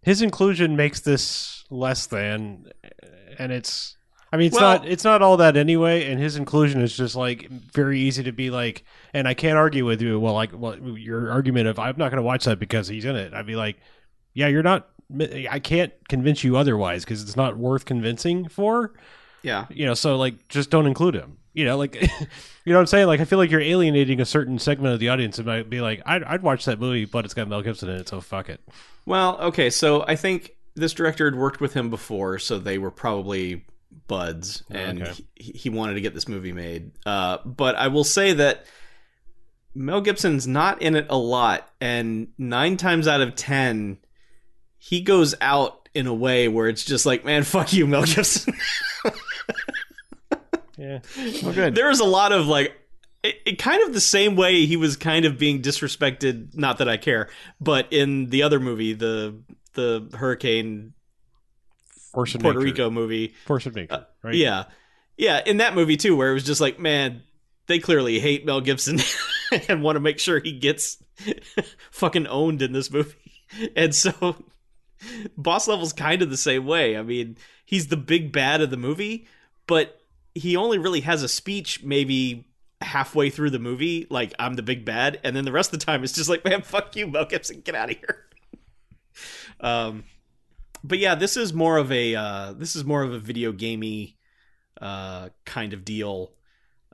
his inclusion makes this less than, and it's. I mean, it's Well- not. It's not all that anyway. And his inclusion is just like very easy to be like. And I can't argue with you. Well, like, well, your argument of I'm not going to watch that because he's in it. I'd be like, yeah, you're not. I can't convince you otherwise because it's not worth convincing for Yeah. you know so like just don't include him you know like you know what i'm saying like i feel like you're alienating a certain segment of the audience and might be like I'd, I'd watch that movie but it's got mel gibson in it so fuck it Well, okay, so I think this director had worked with him before, so they were probably buds, and Okay. he, he wanted to get this movie made. Uh, but I will say that Mel Gibson's not in it a lot, and nine times out of ten, he goes out in a way where it's just like, man, fuck you, Mel Gibson. yeah Well, good. there was a lot of like it, it kind of the same way he was kind of being disrespected not that i care but in the other movie the the hurricane puerto nature. rico movie. Force of nature right? yeah. Yeah in that movie too where it was just like man they clearly hate mel gibson and want to make sure he gets fucking owned in this movie. And so boss level's kind of the same way. I mean he's the big bad of the movie but he only really has a speech maybe halfway through the movie like i'm the big bad and then the rest of the time it's just like man fuck you mel gibson get out of here. Um but yeah this is more of a uh this is more of a video gamey uh kind of deal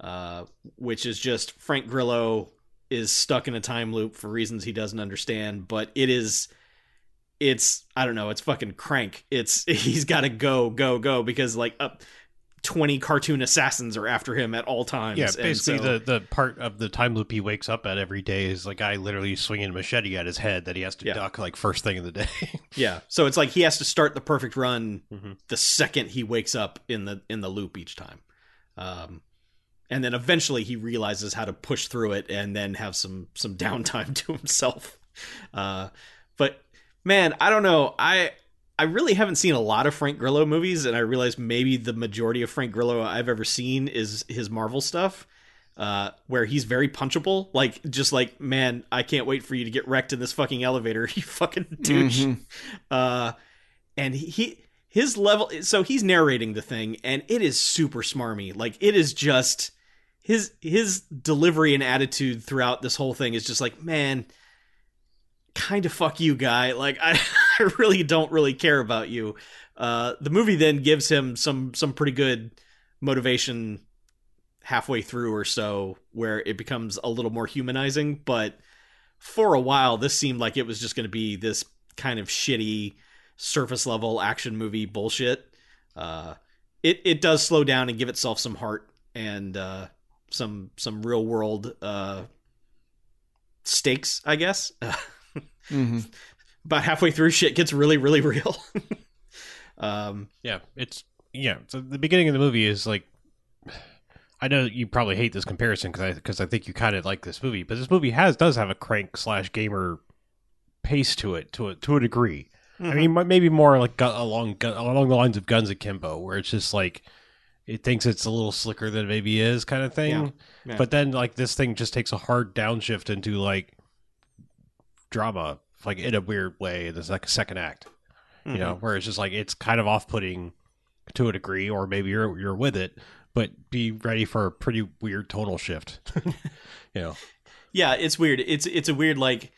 uh which is just frank grillo is stuck in a time loop for reasons he doesn't understand but it is it's i don't know it's fucking crank. It's he's got to go go go because like up 20 cartoon assassins are after him at all times yeah basically so- the, the part of the time loop he wakes up at every day is the guy literally swinging a machete at his head that he has to Yeah. duck like first thing in the day Yeah. So it's like he has to start the perfect run Mhm. the second he wakes up in the in the loop each time. Um and then eventually he realizes how to push through it and then have some some downtime to himself. Uh but man, I don't know. I I really haven't seen a lot of Frank Grillo movies and I realize maybe the majority of Frank Grillo I've ever seen is his Marvel stuff. Uh, where he's very punchable, like just like man, I can't wait for you to get wrecked in this fucking elevator, you fucking douche Mhm. uh and he, he his level so he's narrating the thing and it is super smarmy like it is just his his delivery and attitude throughout this whole thing is just like man kind of fuck you guy like i i really don't really care about you. Uh the movie then gives him some some pretty good motivation halfway through or so where it becomes a little more humanizing but for a while this seemed like it was just going to be this kind of shitty surface level action movie bullshit. Uh it it does slow down and give itself some heart and uh some some real world uh stakes i guess. Mhm. About halfway through shit gets really really real um Yeah, it's yeah. So the beginning of the movie is like, I know you probably hate this comparison because I because I think you kind of like this movie, but this movie has does have a crank slash gamer pace to it to a to a degree. I mean, maybe more like along along the lines of Guns Akimbo, where it's just like it thinks it's a little slicker than it maybe is, kind of thing. Yeah, yeah. But then like this thing just takes a hard downshift into like drama, like in a weird way. There's like a second act you Mm-hmm. know, where it's just like it's kind of off-putting to a degree, or maybe you're you're with it, but be ready for a pretty weird tonal shift. you know, yeah it's weird it's it's a weird like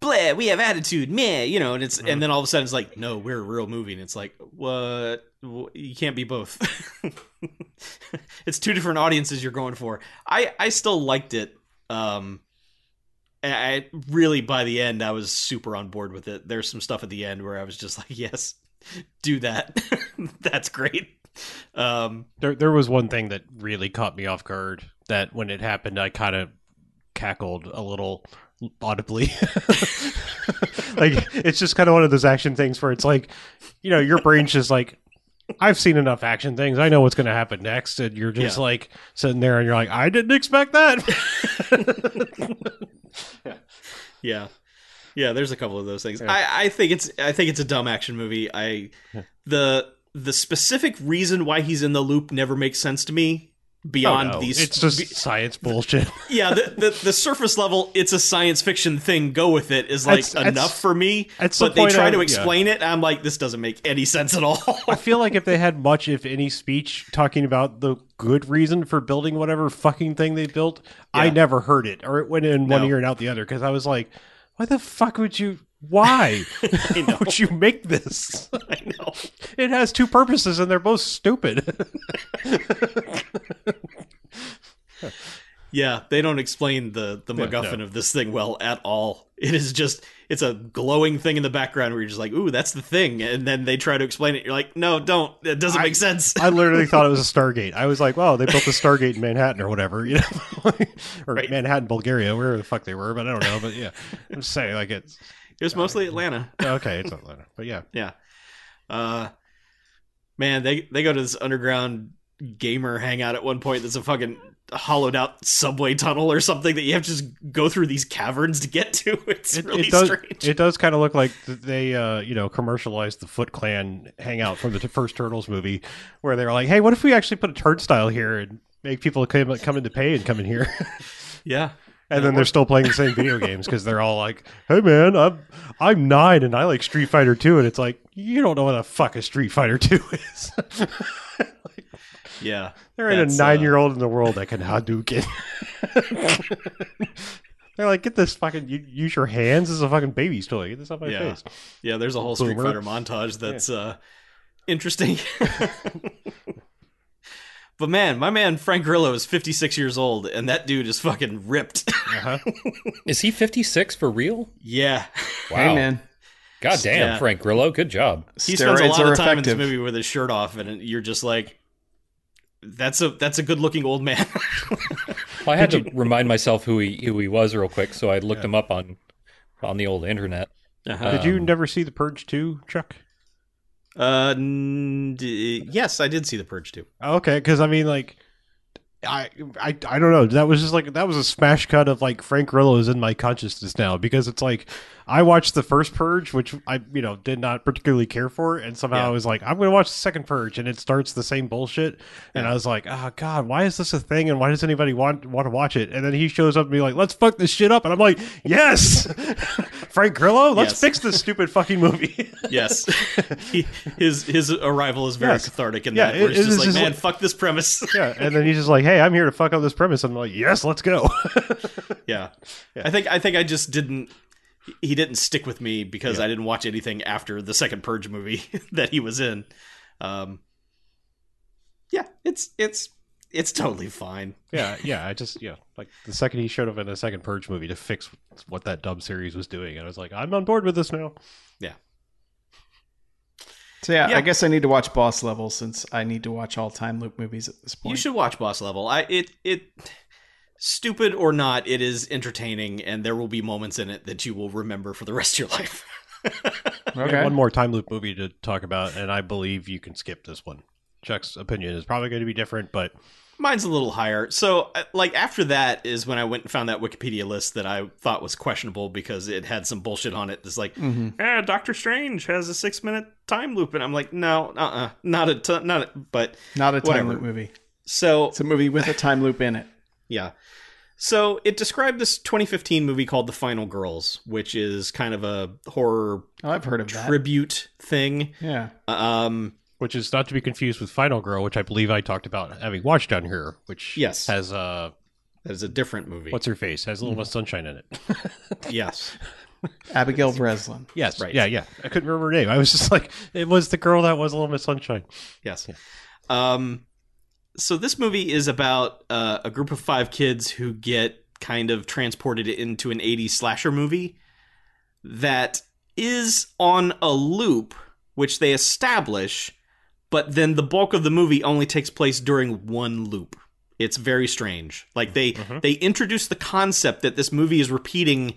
blah, we have attitude, meh, you know, and it's and then all of a sudden it's like, no, we're a real movie, and it's like, what? You can't be both. it's two different audiences you're going for. I I still liked it. Um, I really by the end I was super on board with it. There's some stuff at the end where I was just like, yes, do that. That's great. Um, There, there was one thing that really caught me off guard. That when it happened, I kind of cackled a little audibly. like it's just kind of one of those action things where it's like, you know, your brain's just like, I've seen enough action things. I know what's going to happen next, and you're just Yeah. like sitting there, and you're like, I didn't expect that. Yeah, yeah. There's a couple of those things. I, I think it's I think it's a dumb action movie. I the the specific reason why he's in the loop never makes sense to me. Oh, beyond Oh, no. these, it's just science bullshit. yeah. The, the the surface level, it's a science fiction thing. Go with it is like It's- it's- enough for me. it's the But they point try of- to yeah. explain it. I'm like, this doesn't make any sense at all. I feel like if they had much, if any, speech talking about the good reason for building whatever fucking thing they built, I never heard it, or it went in one No. ear and out the other. Because I was like, why the fuck would you? Why know. would you make this? I know. It has two purposes, and they're both stupid. Yeah, they don't explain the the Yeah, MacGuffin no. of this thing well at all. It is just it's a glowing thing in the background where you're just like, ooh, that's the thing, and then they try to explain it. You're like, no, don't. It doesn't I- make sense. I literally thought it was a Stargate. I was like, "Wow, they built a Stargate in Manhattan or whatever," you know, or Right. Manhattan, Bulgaria, wherever the fuck they were. But I don't know. But yeah, I'm just saying, like it's it was mostly Atlanta. okay. It's Atlanta, but yeah, Yeah. Uh man, they they go to this underground gamer hangout at one point that's a fucking hollowed out subway tunnel or something that you have to just go through these caverns to get to. It's it, really it does. strange. It does kind of look like they, uh, you know, commercialized the Foot Clan hangout from the first Turtles movie, where they were like, "Hey, what if we actually put a turnstile here and make people come come in to pay and come in here?" yeah. and then they're still playing the same video games because they're all like, "Hey, man, I'm I'm nine and I like Street Fighter 2. and it's like you don't know what the fuck a Street Fighter Two is. Yeah. There ain't a uh, nine year old in the world that can Hadouken. They're like, get this fucking, you, use your hands as a fucking baby's toy. Get this off my Yeah. face. Yeah, there's a whole Street Boomer. Fighter montage that's uh interesting. but man, my man Frank Grillo is 56 years old and that dude is fucking ripped. Uh-huh. Is he 56 for real? yeah. Wow. Hey, man. God damn, Yeah. Frank Grillo, good job. He spends a lot of time in this movie with his shirt off and you're just like that's a that's a good looking old man. Well, I had to remind myself who he who he was real quick, so I looked him up on on the old internet. uh-huh. Did you Um, never see The Purge 2, Chuck? Uh n- d- yes, I did see the Purge too. Okay, because I mean, like, I, I, I don't know. That was just like that was a smash cut of like Frank Grillo is in my consciousness now because it's like I watched the first Purge, which I you know did not particularly care for, and somehow Yeah. I was like, I'm going to watch the second Purge, and it starts the same bullshit, and I was like, oh god, why is this a thing, and why does anybody want want to watch it? And then he shows up and be like, let's fuck this shit up, and I'm like, yes, Frank Grillo, let's Yes. fix this stupid fucking movie. Yes. he, his his arrival is very Yes. cathartic in Yeah, that where it- it's it just like, just man, like- fuck this premise. yeah, and then he's just like, hey, I'm here to fuck up this premise, and I'm like, yes, let's go. Yeah. I think I think I just didn't he didn't stick with me because I didn't watch anything after the second Purge movie that he was in. Um Yeah, it's it's it's totally fine. Yeah, yeah. I just yeah, like the second he showed up in the second Purge movie to fix what that dub series was doing, and I was like, I'm on board with this now. Yeah. So yeah, Yeah. I guess I need to watch Boss Level since I need to watch all time loop movies at this point. You should watch Boss Level. I it it stupid or not, it is entertaining and there will be moments in it that you will remember for the rest of your life. Okay. one more time loop movie to talk about, and I believe you can skip this one. Chuck's opinion is probably going to be different, but Mine's a little higher. So, uh, like after that is when I went and found that Wikipedia list that I thought was questionable because it had some bullshit on it. It's like, eh, Doctor Strange has a six minute time loop, and I'm like, no, uh, uh not a, t- not. A, but Not a time Whatever. loop movie. so It's a movie with a time loop in it. Yeah. So it described this 2015 movie called The Final Girls, which is kind of a horror Oh, I've heard of that. tribute thing. yeah. Um, which is not to be confused with Final Girl, which I believe I talked about having watched down here, which Yes. has a that is a different movie. what's her face has a little Miss Sunshine in it. yes. Abigail Breslin. Yes, Right. yeah, yeah. I couldn't remember her name. I was just like, it was the girl that was a Little Miss Sunshine. Yes. Um, so this movie is about uh, a group of five kids who get kind of transported into an 80s slasher movie that is on a loop, which they establish, but then the bulk of the movie only takes place during one loop. It's very strange. Like they they introduce the concept that this movie is repeating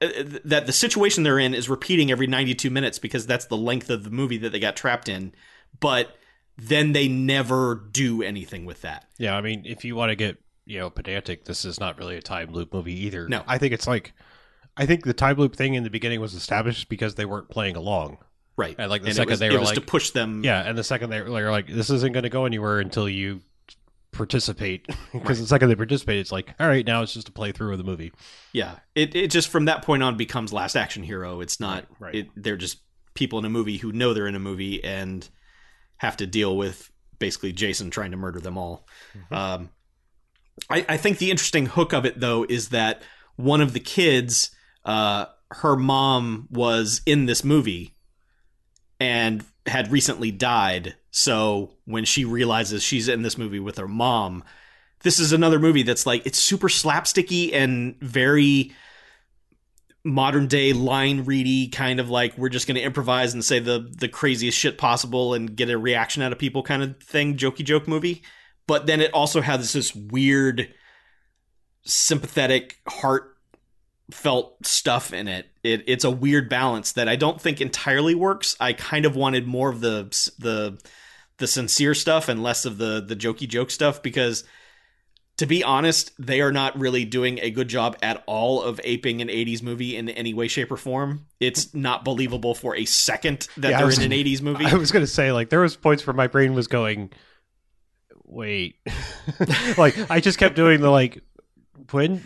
uh, that the situation they're in is repeating every 92 minutes because that's the length of the movie that they got trapped in. But then they never do anything with that. Yeah, I mean, if you want to get you know pedantic, this is not really a time loop movie either. No. I think it's like, I think the time loop thing in the beginning was established because they weren't playing along. Right. And, like, the and second it was, they were was to push them. Yeah, and the second they were like, this isn't going to go anywhere until you participate, because the second they participate, it's like, all right, now it's just a playthrough of the movie. Yeah. It it just from that point on becomes Last Action Hero. It's not. Right, right. It, they're just people in a movie who know they're in a movie and have to deal with basically Jason trying to murder them all. Mm-hmm. Um, I, I think the interesting hook of it though is that one of the kids, uh, her mom was in this movie and had recently died. So when she realizes she's in this movie with her mom, this is another movie that's like it's super slapsticky and very modern day line ready kind of like we're just going to improvise and say the the craziest shit possible and get a reaction out of people kind of thing jokey joke movie but then it also has this weird sympathetic heartfelt stuff in it. it it's a weird balance that i don't think entirely works i kind of wanted more of the the the sincere stuff and less of the the jokey joke stuff because to be honest, they are not really doing a good job at all of aping an 80s movie in any way, shape, or form. It's not believable for a second that yeah, they're was- in an 80s movie. I was going to say, like, there was points where my brain was going, wait, like I just kept doing the like when.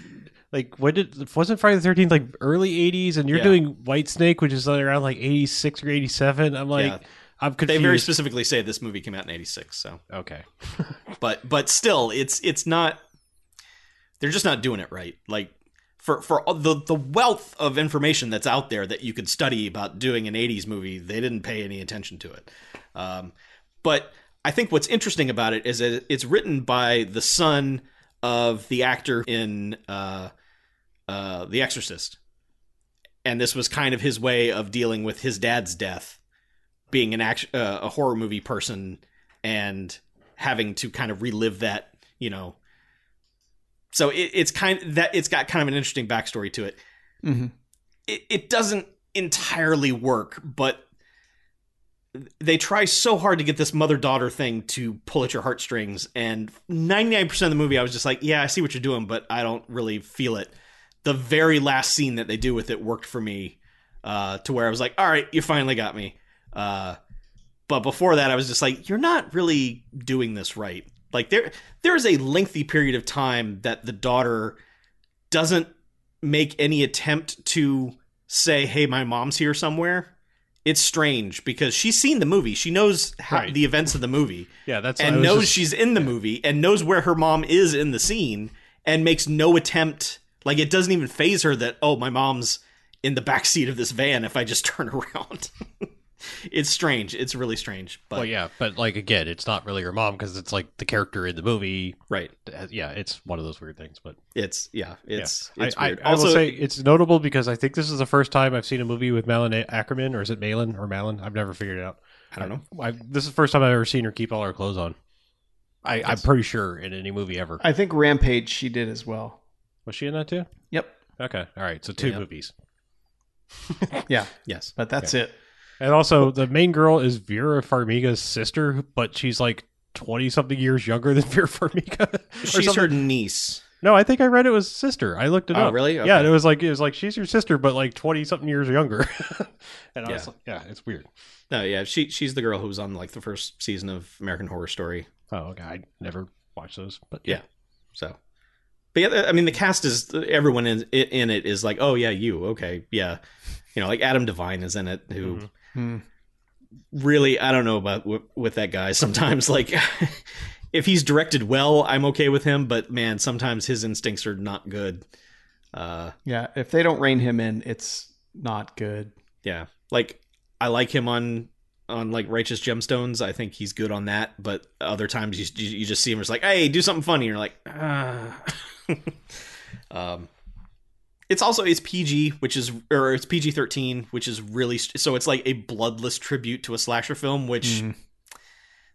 Like when did wasn't Friday the Thirteenth like early '80s, and you're Yeah. doing Whitesnake, which is like around like '86 or '87. I'm like, Yeah. I'm they very specifically say this movie came out in 86, so. Okay, but but still it's it's not they're just not doing it right. Like for for the the wealth of information that's out there that you could study about doing an 80s movie, they didn't pay any attention to it. Um, but I think what's interesting about it is that it's written by the son of the actor in uh, uh, The Exorcist, and this was kind of his way of dealing with his dad's death, being an action uh, a horror movie person and having to kind of relive that, you know. So it, it's kind that it's got kind of an interesting backstory to it. Mm-hmm. It, it doesn't entirely work, but they try so hard to get this mother daughter thing to pull at your heartstrings. And 99% of the movie, I was just like, yeah, I see what you're doing, but I don't really feel it. The very last scene that they do with it worked for me uh, to where I was like, all right, you finally got me. Uh, but before that, I was just like, you're not really doing this right. Like there, there is a lengthy period of time that the daughter doesn't make any attempt to say, "Hey, my mom's here somewhere." It's strange because she's seen the movie. She knows how, Right. the events of the movie yeah, that's and knows just- she's in the movie and knows where her mom is in the scene and makes no attempt like it doesn't even phase her that oh my mom's in the back seat of this van if I just turn around. it's strange. It's really strange. But Well, yeah, but like again, it's not really her mom because it's like the character in the movie. right. Yeah, it's one of those weird things. But It's yeah, it's yeah. it's I, weird. I, I also will say it's notable because I think this is the first time I've seen a movie with Malin Akerman, or is it Malin or Malin? I've never figured it out. I don't know. I, this is the first time I've ever seen her keep all her clothes on. I, I'm pretty sure in any movie ever. I think Rampage she did as well. Was she in that too? Yep. Okay, all right. So two Yeah. movies, Yeah, Yes. but that's it. And also the main girl is Vera Farmiga's sister, but she's like twenty something years younger than Vera Farmiga. She's something. her niece. No, I think I read it was sister. I looked it Oh, up. really? Yeah, Okay. and it was like it was like she's your sister, but like twenty something years younger. and I was Yeah. like, yeah, it's weird. No, yeah, she she's the girl who was on like the first season of American Horror Story. Oh, okay. I never watched those, but Yeah. So, but yeah, I mean, the cast is everyone in in it is like, oh yeah, you okay, yeah, you know, like Adam Devine is in it, who Mhm. Hmm. really I don't know about with, with that guy. Sometimes like. If he's directed well, I'm okay with him, but man, sometimes his instincts are not good. Uh, Yeah, if they don't rein him in, it's not good. Yeah, like I like him on on like Righteous Gemstones. I think he's good on that. But other times you you, you just see him as like, hey, do something funny. And you're like, ah. um, it's also it's PG, which is or it's PG thirteen, which is really so it's like a bloodless tribute to a slasher film, which. Mhm.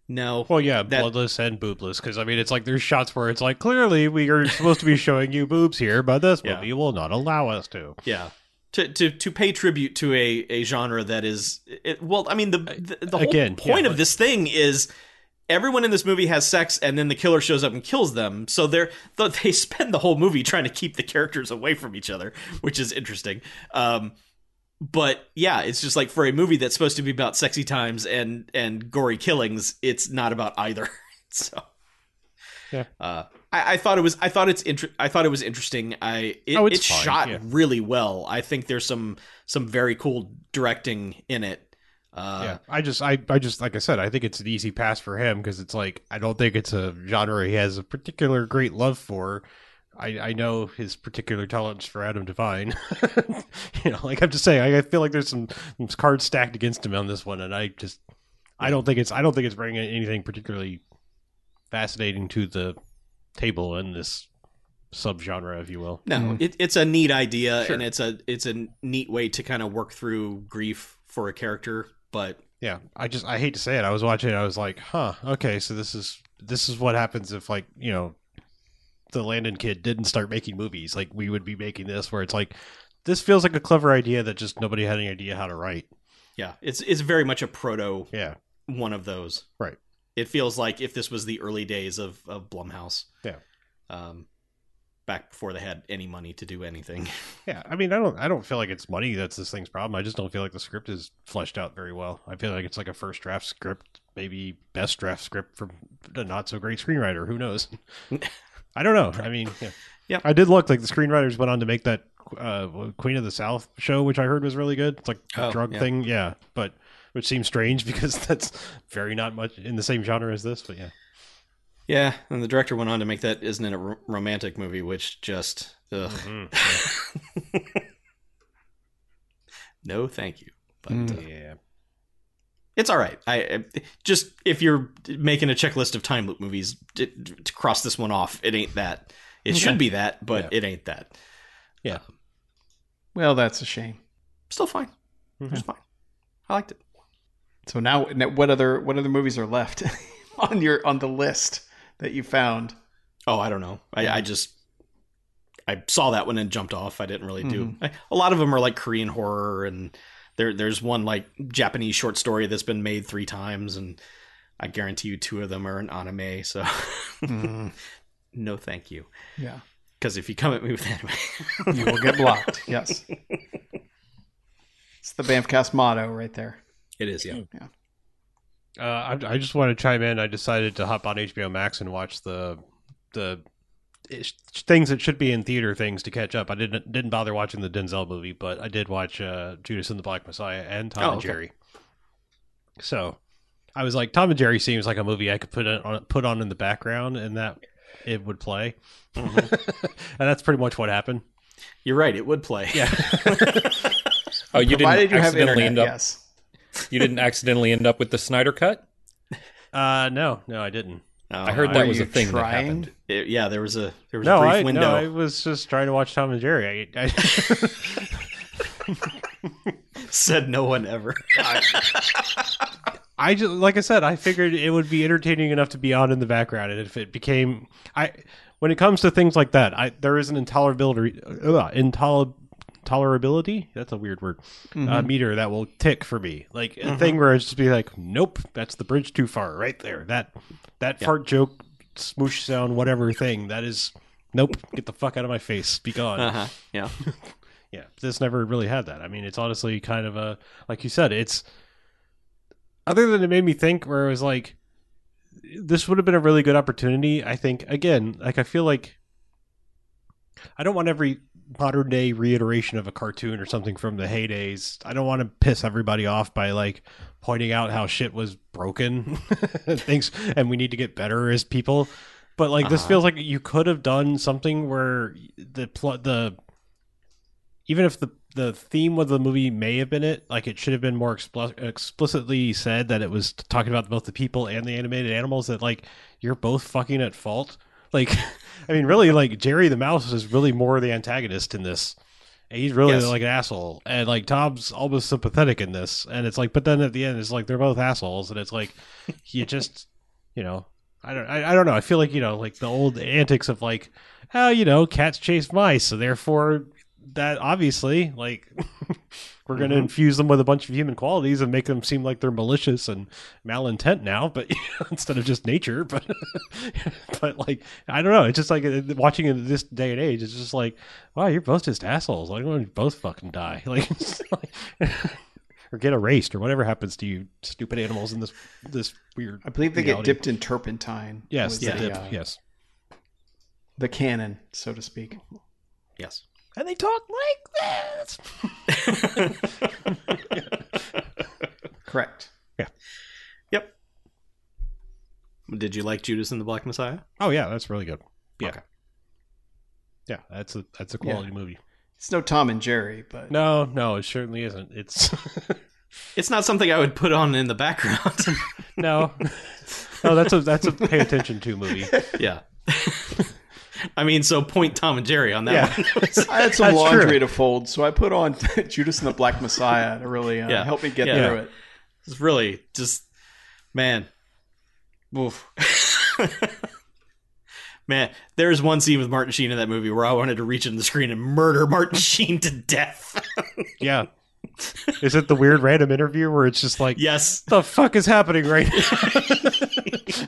No, Well, yeah, That- bloodless and boobless. Because I mean, it's like there's shots where it's like clearly we are supposed to be showing you boobs here, but this Yeah. movie will not allow us to. Yeah. To, to, to pay tribute to a, a genre that is it, well I mean the the, the whole Again, point yeah, of this thing is everyone in this movie has sex and then the killer shows up and kills them so they're they spend the whole movie trying to keep the characters away from each other which is interesting um but yeah it's just like for a movie that's supposed to be about sexy times and and gory killings it's not about either so Yeah. uh I, I thought it was. I thought it's. Inter- I thought it was interesting. I. It, Oh, it's it's fine, shot yeah. really well. I think there's some some very cool directing in it. Uh, yeah, I just, I, I just, like I said, I think it's an easy pass for him because it's like I don't think it's a genre he has a particular great love for. I, I know his particular talents for Adam Devine. you know, like I'm just saying, I, I feel like there's some, some cards stacked against him on this one, and I just, I don't think it's, I don't think it's bringing anything particularly fascinating to the table in this subgenre, if you will. No, Mhm. it, it's a neat idea, Sure. and it's a it's a neat way to kind of work through grief for a character. But Yeah, I just I hate to say it. I was watching it. I was like, huh, okay, so this is this is what happens if like you know the Landon kid didn't start making movies. Like we would be making this, where it's like this feels like a clever idea that just nobody had any idea how to write. yeah, it's it's very much a proto Yeah, one of those. Right. It feels like if this was the early days of of Blumhouse. Yeah. Um, back before they had any money to do anything. yeah. I mean, I don't I don't feel like it's money that's this thing's problem. I just don't feel like the script is fleshed out very well. I feel like it's like a first draft script, maybe best draft script from a not so great screenwriter. Who knows? I don't know. I mean, yeah. I did look like the screenwriters went on to make that uh, Queen of the South show, which I heard was really good. It's like a Oh, drug yeah. thing, yeah, but which seems strange because that's very not much in the same genre as this. But yeah, Yeah, and the director went on to make that isn't it a romantic movie, which just ugh. Mhm. no, thank you. But Mm. uh, yeah, it's all right. I I- just if you're making a checklist of time loop movies to, to cross this one off, it ain't that. It Okay. should be that, but it ain't that. Yeah. Well, that's a shame. Still fine. Mhm. It's fine. I liked it. So now, now what other what other movies are left on your on the list that you found? Oh, I don't know. I, I just I saw that one and jumped off. I didn't really do. Mhm. I, a lot of them are like Korean horror, and there there's one like Japanese short story that's been made three times, and I guarantee you two of them are an anime. So Mm, no, thank you. yeah, Because if you come at me with anime, you will get blocked. Yes, it's the Bamfcast motto right there. it is. yeah. Yeah. Uh, I, I just want to chime in. I decided to hop on HBO Max and watch the the ish- things that should be in theater things to catch up. I didn't didn't bother watching the Denzel movie, but I did watch uh, Judas and the Black Messiah and Tom Oh, and okay. Jerry. So I was like, Tom and Jerry seems like a movie I could put on put on in the background and that it would play, Mm-hmm. and that's pretty much what happened. You're right. It would play. Yeah, Oh, you Provided didn't you have accidentally internet, end up. yes. You didn't accidentally end up with the Snyder cut. uh, no, no, I didn't. Oh, I heard that was a you thing that happened. it- yeah, there was a there was No, a brief I window. no, I was just trying to watch Tom and Jerry. I, I Said no one ever. I just like I said, I figured it would be entertaining enough to be on in the background, and if it became, I when it comes to things like that, I there is an intolerability, uh, intol- tolerability. That's a weird word. Uh, meter that will tick for me, like a thing where it's just be like, nope, that's the bridge too far, right there. That that fart joke, smoosh sound, whatever thing that is. Nope, get the fuck out of my face. Be gone. Uh huh. Yeah. Yeah, this never really had that. I mean, it's honestly kind of a like you said, it's other than it made me think where it was like this would have been a really good opportunity. I think again, like I feel like I don't want every modern day reiteration of a cartoon or something from the heydays. I don't want to piss everybody off by like pointing out how shit was broken things and we need to get better as people. But like this Uh-huh. feels like you could have done something where the pl- the even if the the theme of the movie may have been it, like it should have been more expl- explicitly said that it was talking about both the people and the animated animals. That like you're both fucking at fault. Like, I mean, really, like Jerry the mouse is really more the antagonist in this. And He's really Yes. like an asshole, and like Tom's almost sympathetic in this, and it's like, but then at the end, it's like they're both assholes, and it's like you just, you know, I don't, I, I don't know. I feel like you know, like the old antics of like, oh, you know, cats chase mice, so therefore that obviously like we're going to infuse them with a bunch of human qualities and make them seem like they're malicious and malintent now but instead of just nature but but like i don't know it's just like uh, watching it in this day and age it's just like wow you're both just assholes like why don't you both fucking die like, it's like or get erased or whatever happens to you stupid animals in this this weird I believe they reality. get dipped in turpentine. yes was the the, dip, uh, yes the canon, so to speak. Yes. And they talk like this Correct. Yeah. Yep. Did you like Judas and the Black Messiah? oh yeah that's really good yeah Okay. yeah that's a that's a quality movie It's no Tom and Jerry, but No, no, it certainly isn't. It's It's not something I would put on in the background. no, no. That's a that's a pay attention to movie. yeah. I mean, so point Tom and Jerry on that Yeah. one. I had some That's laundry true. to fold, so I put on Judas and the Black Messiah to really uh, Yeah. help me get Yeah. through it. It's really just, man. Oof. man, there's one scene with Martin Sheen in that movie where I wanted to reach in the screen and murder Martin Sheen to death. Yeah. Is it the weird random interview where it's just like, yes. the fuck is happening right now?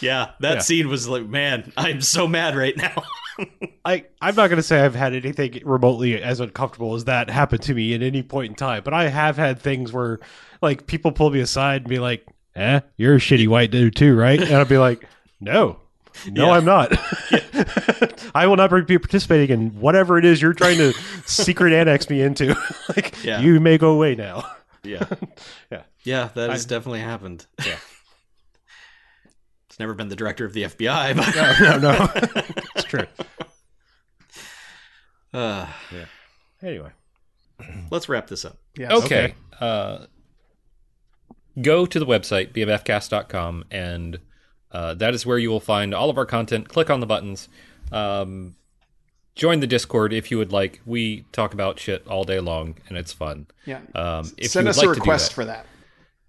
Yeah, that Yeah. scene was like, man, I'm so mad right now. I I'm not gonna say I've had anything remotely as uncomfortable as that happen to me at any point in time, but I have had things where like people pull me aside and be like, "Eh, you're a shitty white dude too, right?" And I'll be like, "No." No, Yeah. I'm not. I will not be participating in whatever it is you're trying to secret annex me into. like, Yeah. you may go away now. Yeah. Yeah. Yeah, that has I- definitely happened. Yeah. It's never been the director of the FBI, but No, no, no. it's true. Uh, Anyway, let's wrap this up. Yes. Okay. Uh, go to the website, bmfcast.com, and uh, that is where you will find all of our content. Click on the buttons. Um, join the Discord if you would like. We talk about shit all day long, and it's fun. Yeah. Um, if Send you would us like a request that- for that.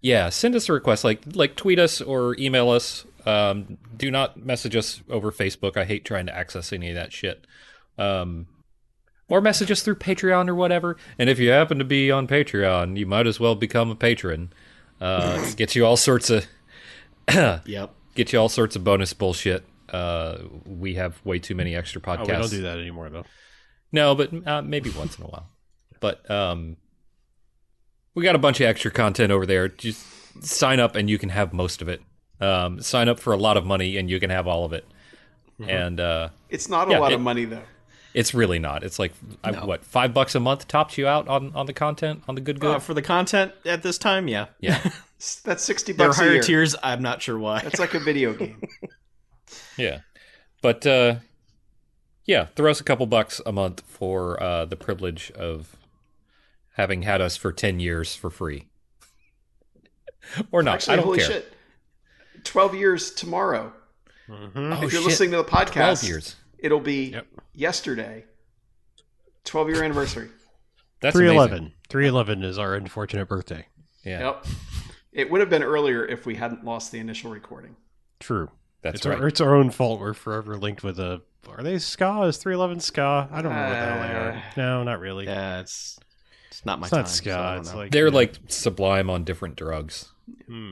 yeah, send us a request. Like like tweet us or email us. Um, do not message us over Facebook. I hate trying to access any of that shit. Um, or message us through Patreon or whatever. And if you happen to be on Patreon, you might as well become a patron. Uh, get you all sorts of Yep. Get you all sorts of bonus bullshit. Uh, we have way too many extra podcasts. oh, we don't do that anymore though. No, but uh, maybe once in a while. But um, we got a bunch of extra content over there. Just sign up and you can have most of it. Um, sign up for a lot of money and you can have all of it. And uh, It's not a Yeah, lot it- of money though. it's really not. It's like I, what five bucks a month tops you out on on the content on the good good. Uh, for the content at this time, yeah. yeah, S- That's sixty There are bucks a higher year. tiers. I'm not sure why. That's like a video game. yeah. But uh, yeah, throw us a couple bucks a month for uh, the privilege of having had us for ten years for free, or not. Actually, I don't holy care. shit. Twelve years tomorrow. Oh, if you're shit. listening to the podcast, 12 years. it'll be Yep. yesterday. Twelve year anniversary. That's Three amazing. eleven. Three eleven is our unfortunate birthday. Yeah, Yep. It would have been earlier if we hadn't lost the initial recording. True. that's it's right. our it's our own fault. We're forever linked with a. Are they ska? Is three eleven ska? I don't know what the hell they are. Uh, No, not really. yeah, it's it's not my it's time. not ska. so it's know. like They're yeah. like sublime on different drugs. Hmm.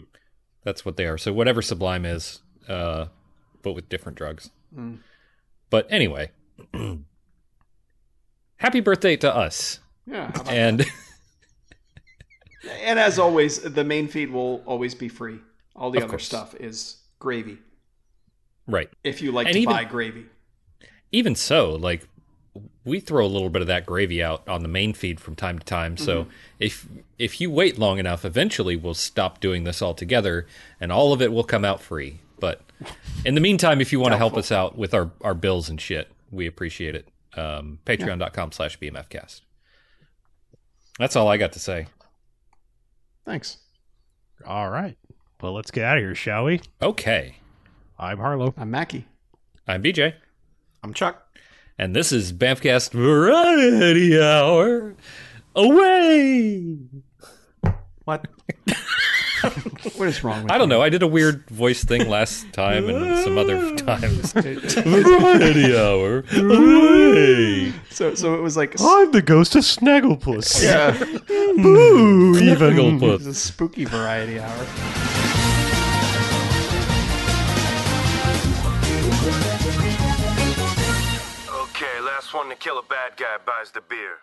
That's what they are. So whatever sublime is, uh, but with different drugs. Mm. But anyway, happy birthday to us. Yeah. how about And And as always, the main feed will always be free. All the Of other course. stuff is gravy. right, If you like And to even- buy gravy. even so, like we throw a little bit of that gravy out on the main feed from time to time. So if if you wait long enough, eventually we'll stop doing this altogether, and all of it will come out free. But in the meantime, if you want to help us out with our our bills and shit, we appreciate it. Um, Patreon.com slash BMFcast. That's all I got to say. Thanks. All right. Well, let's get out of here, shall we? Okay. I'm Harlow. I'm Mackie. I'm BJ. I'm Chuck. And this is Bamfcast Variety Hour. Away! What? What is wrong with I don't you? know. I did a weird voice thing last time and some other times. Variety Hour. Away! So, so it was like I'm the ghost of Snagglepuss. yeah, Boo, hmm. even. it was a spooky variety hour. Okay, last one to kill a bad guy buys the beer.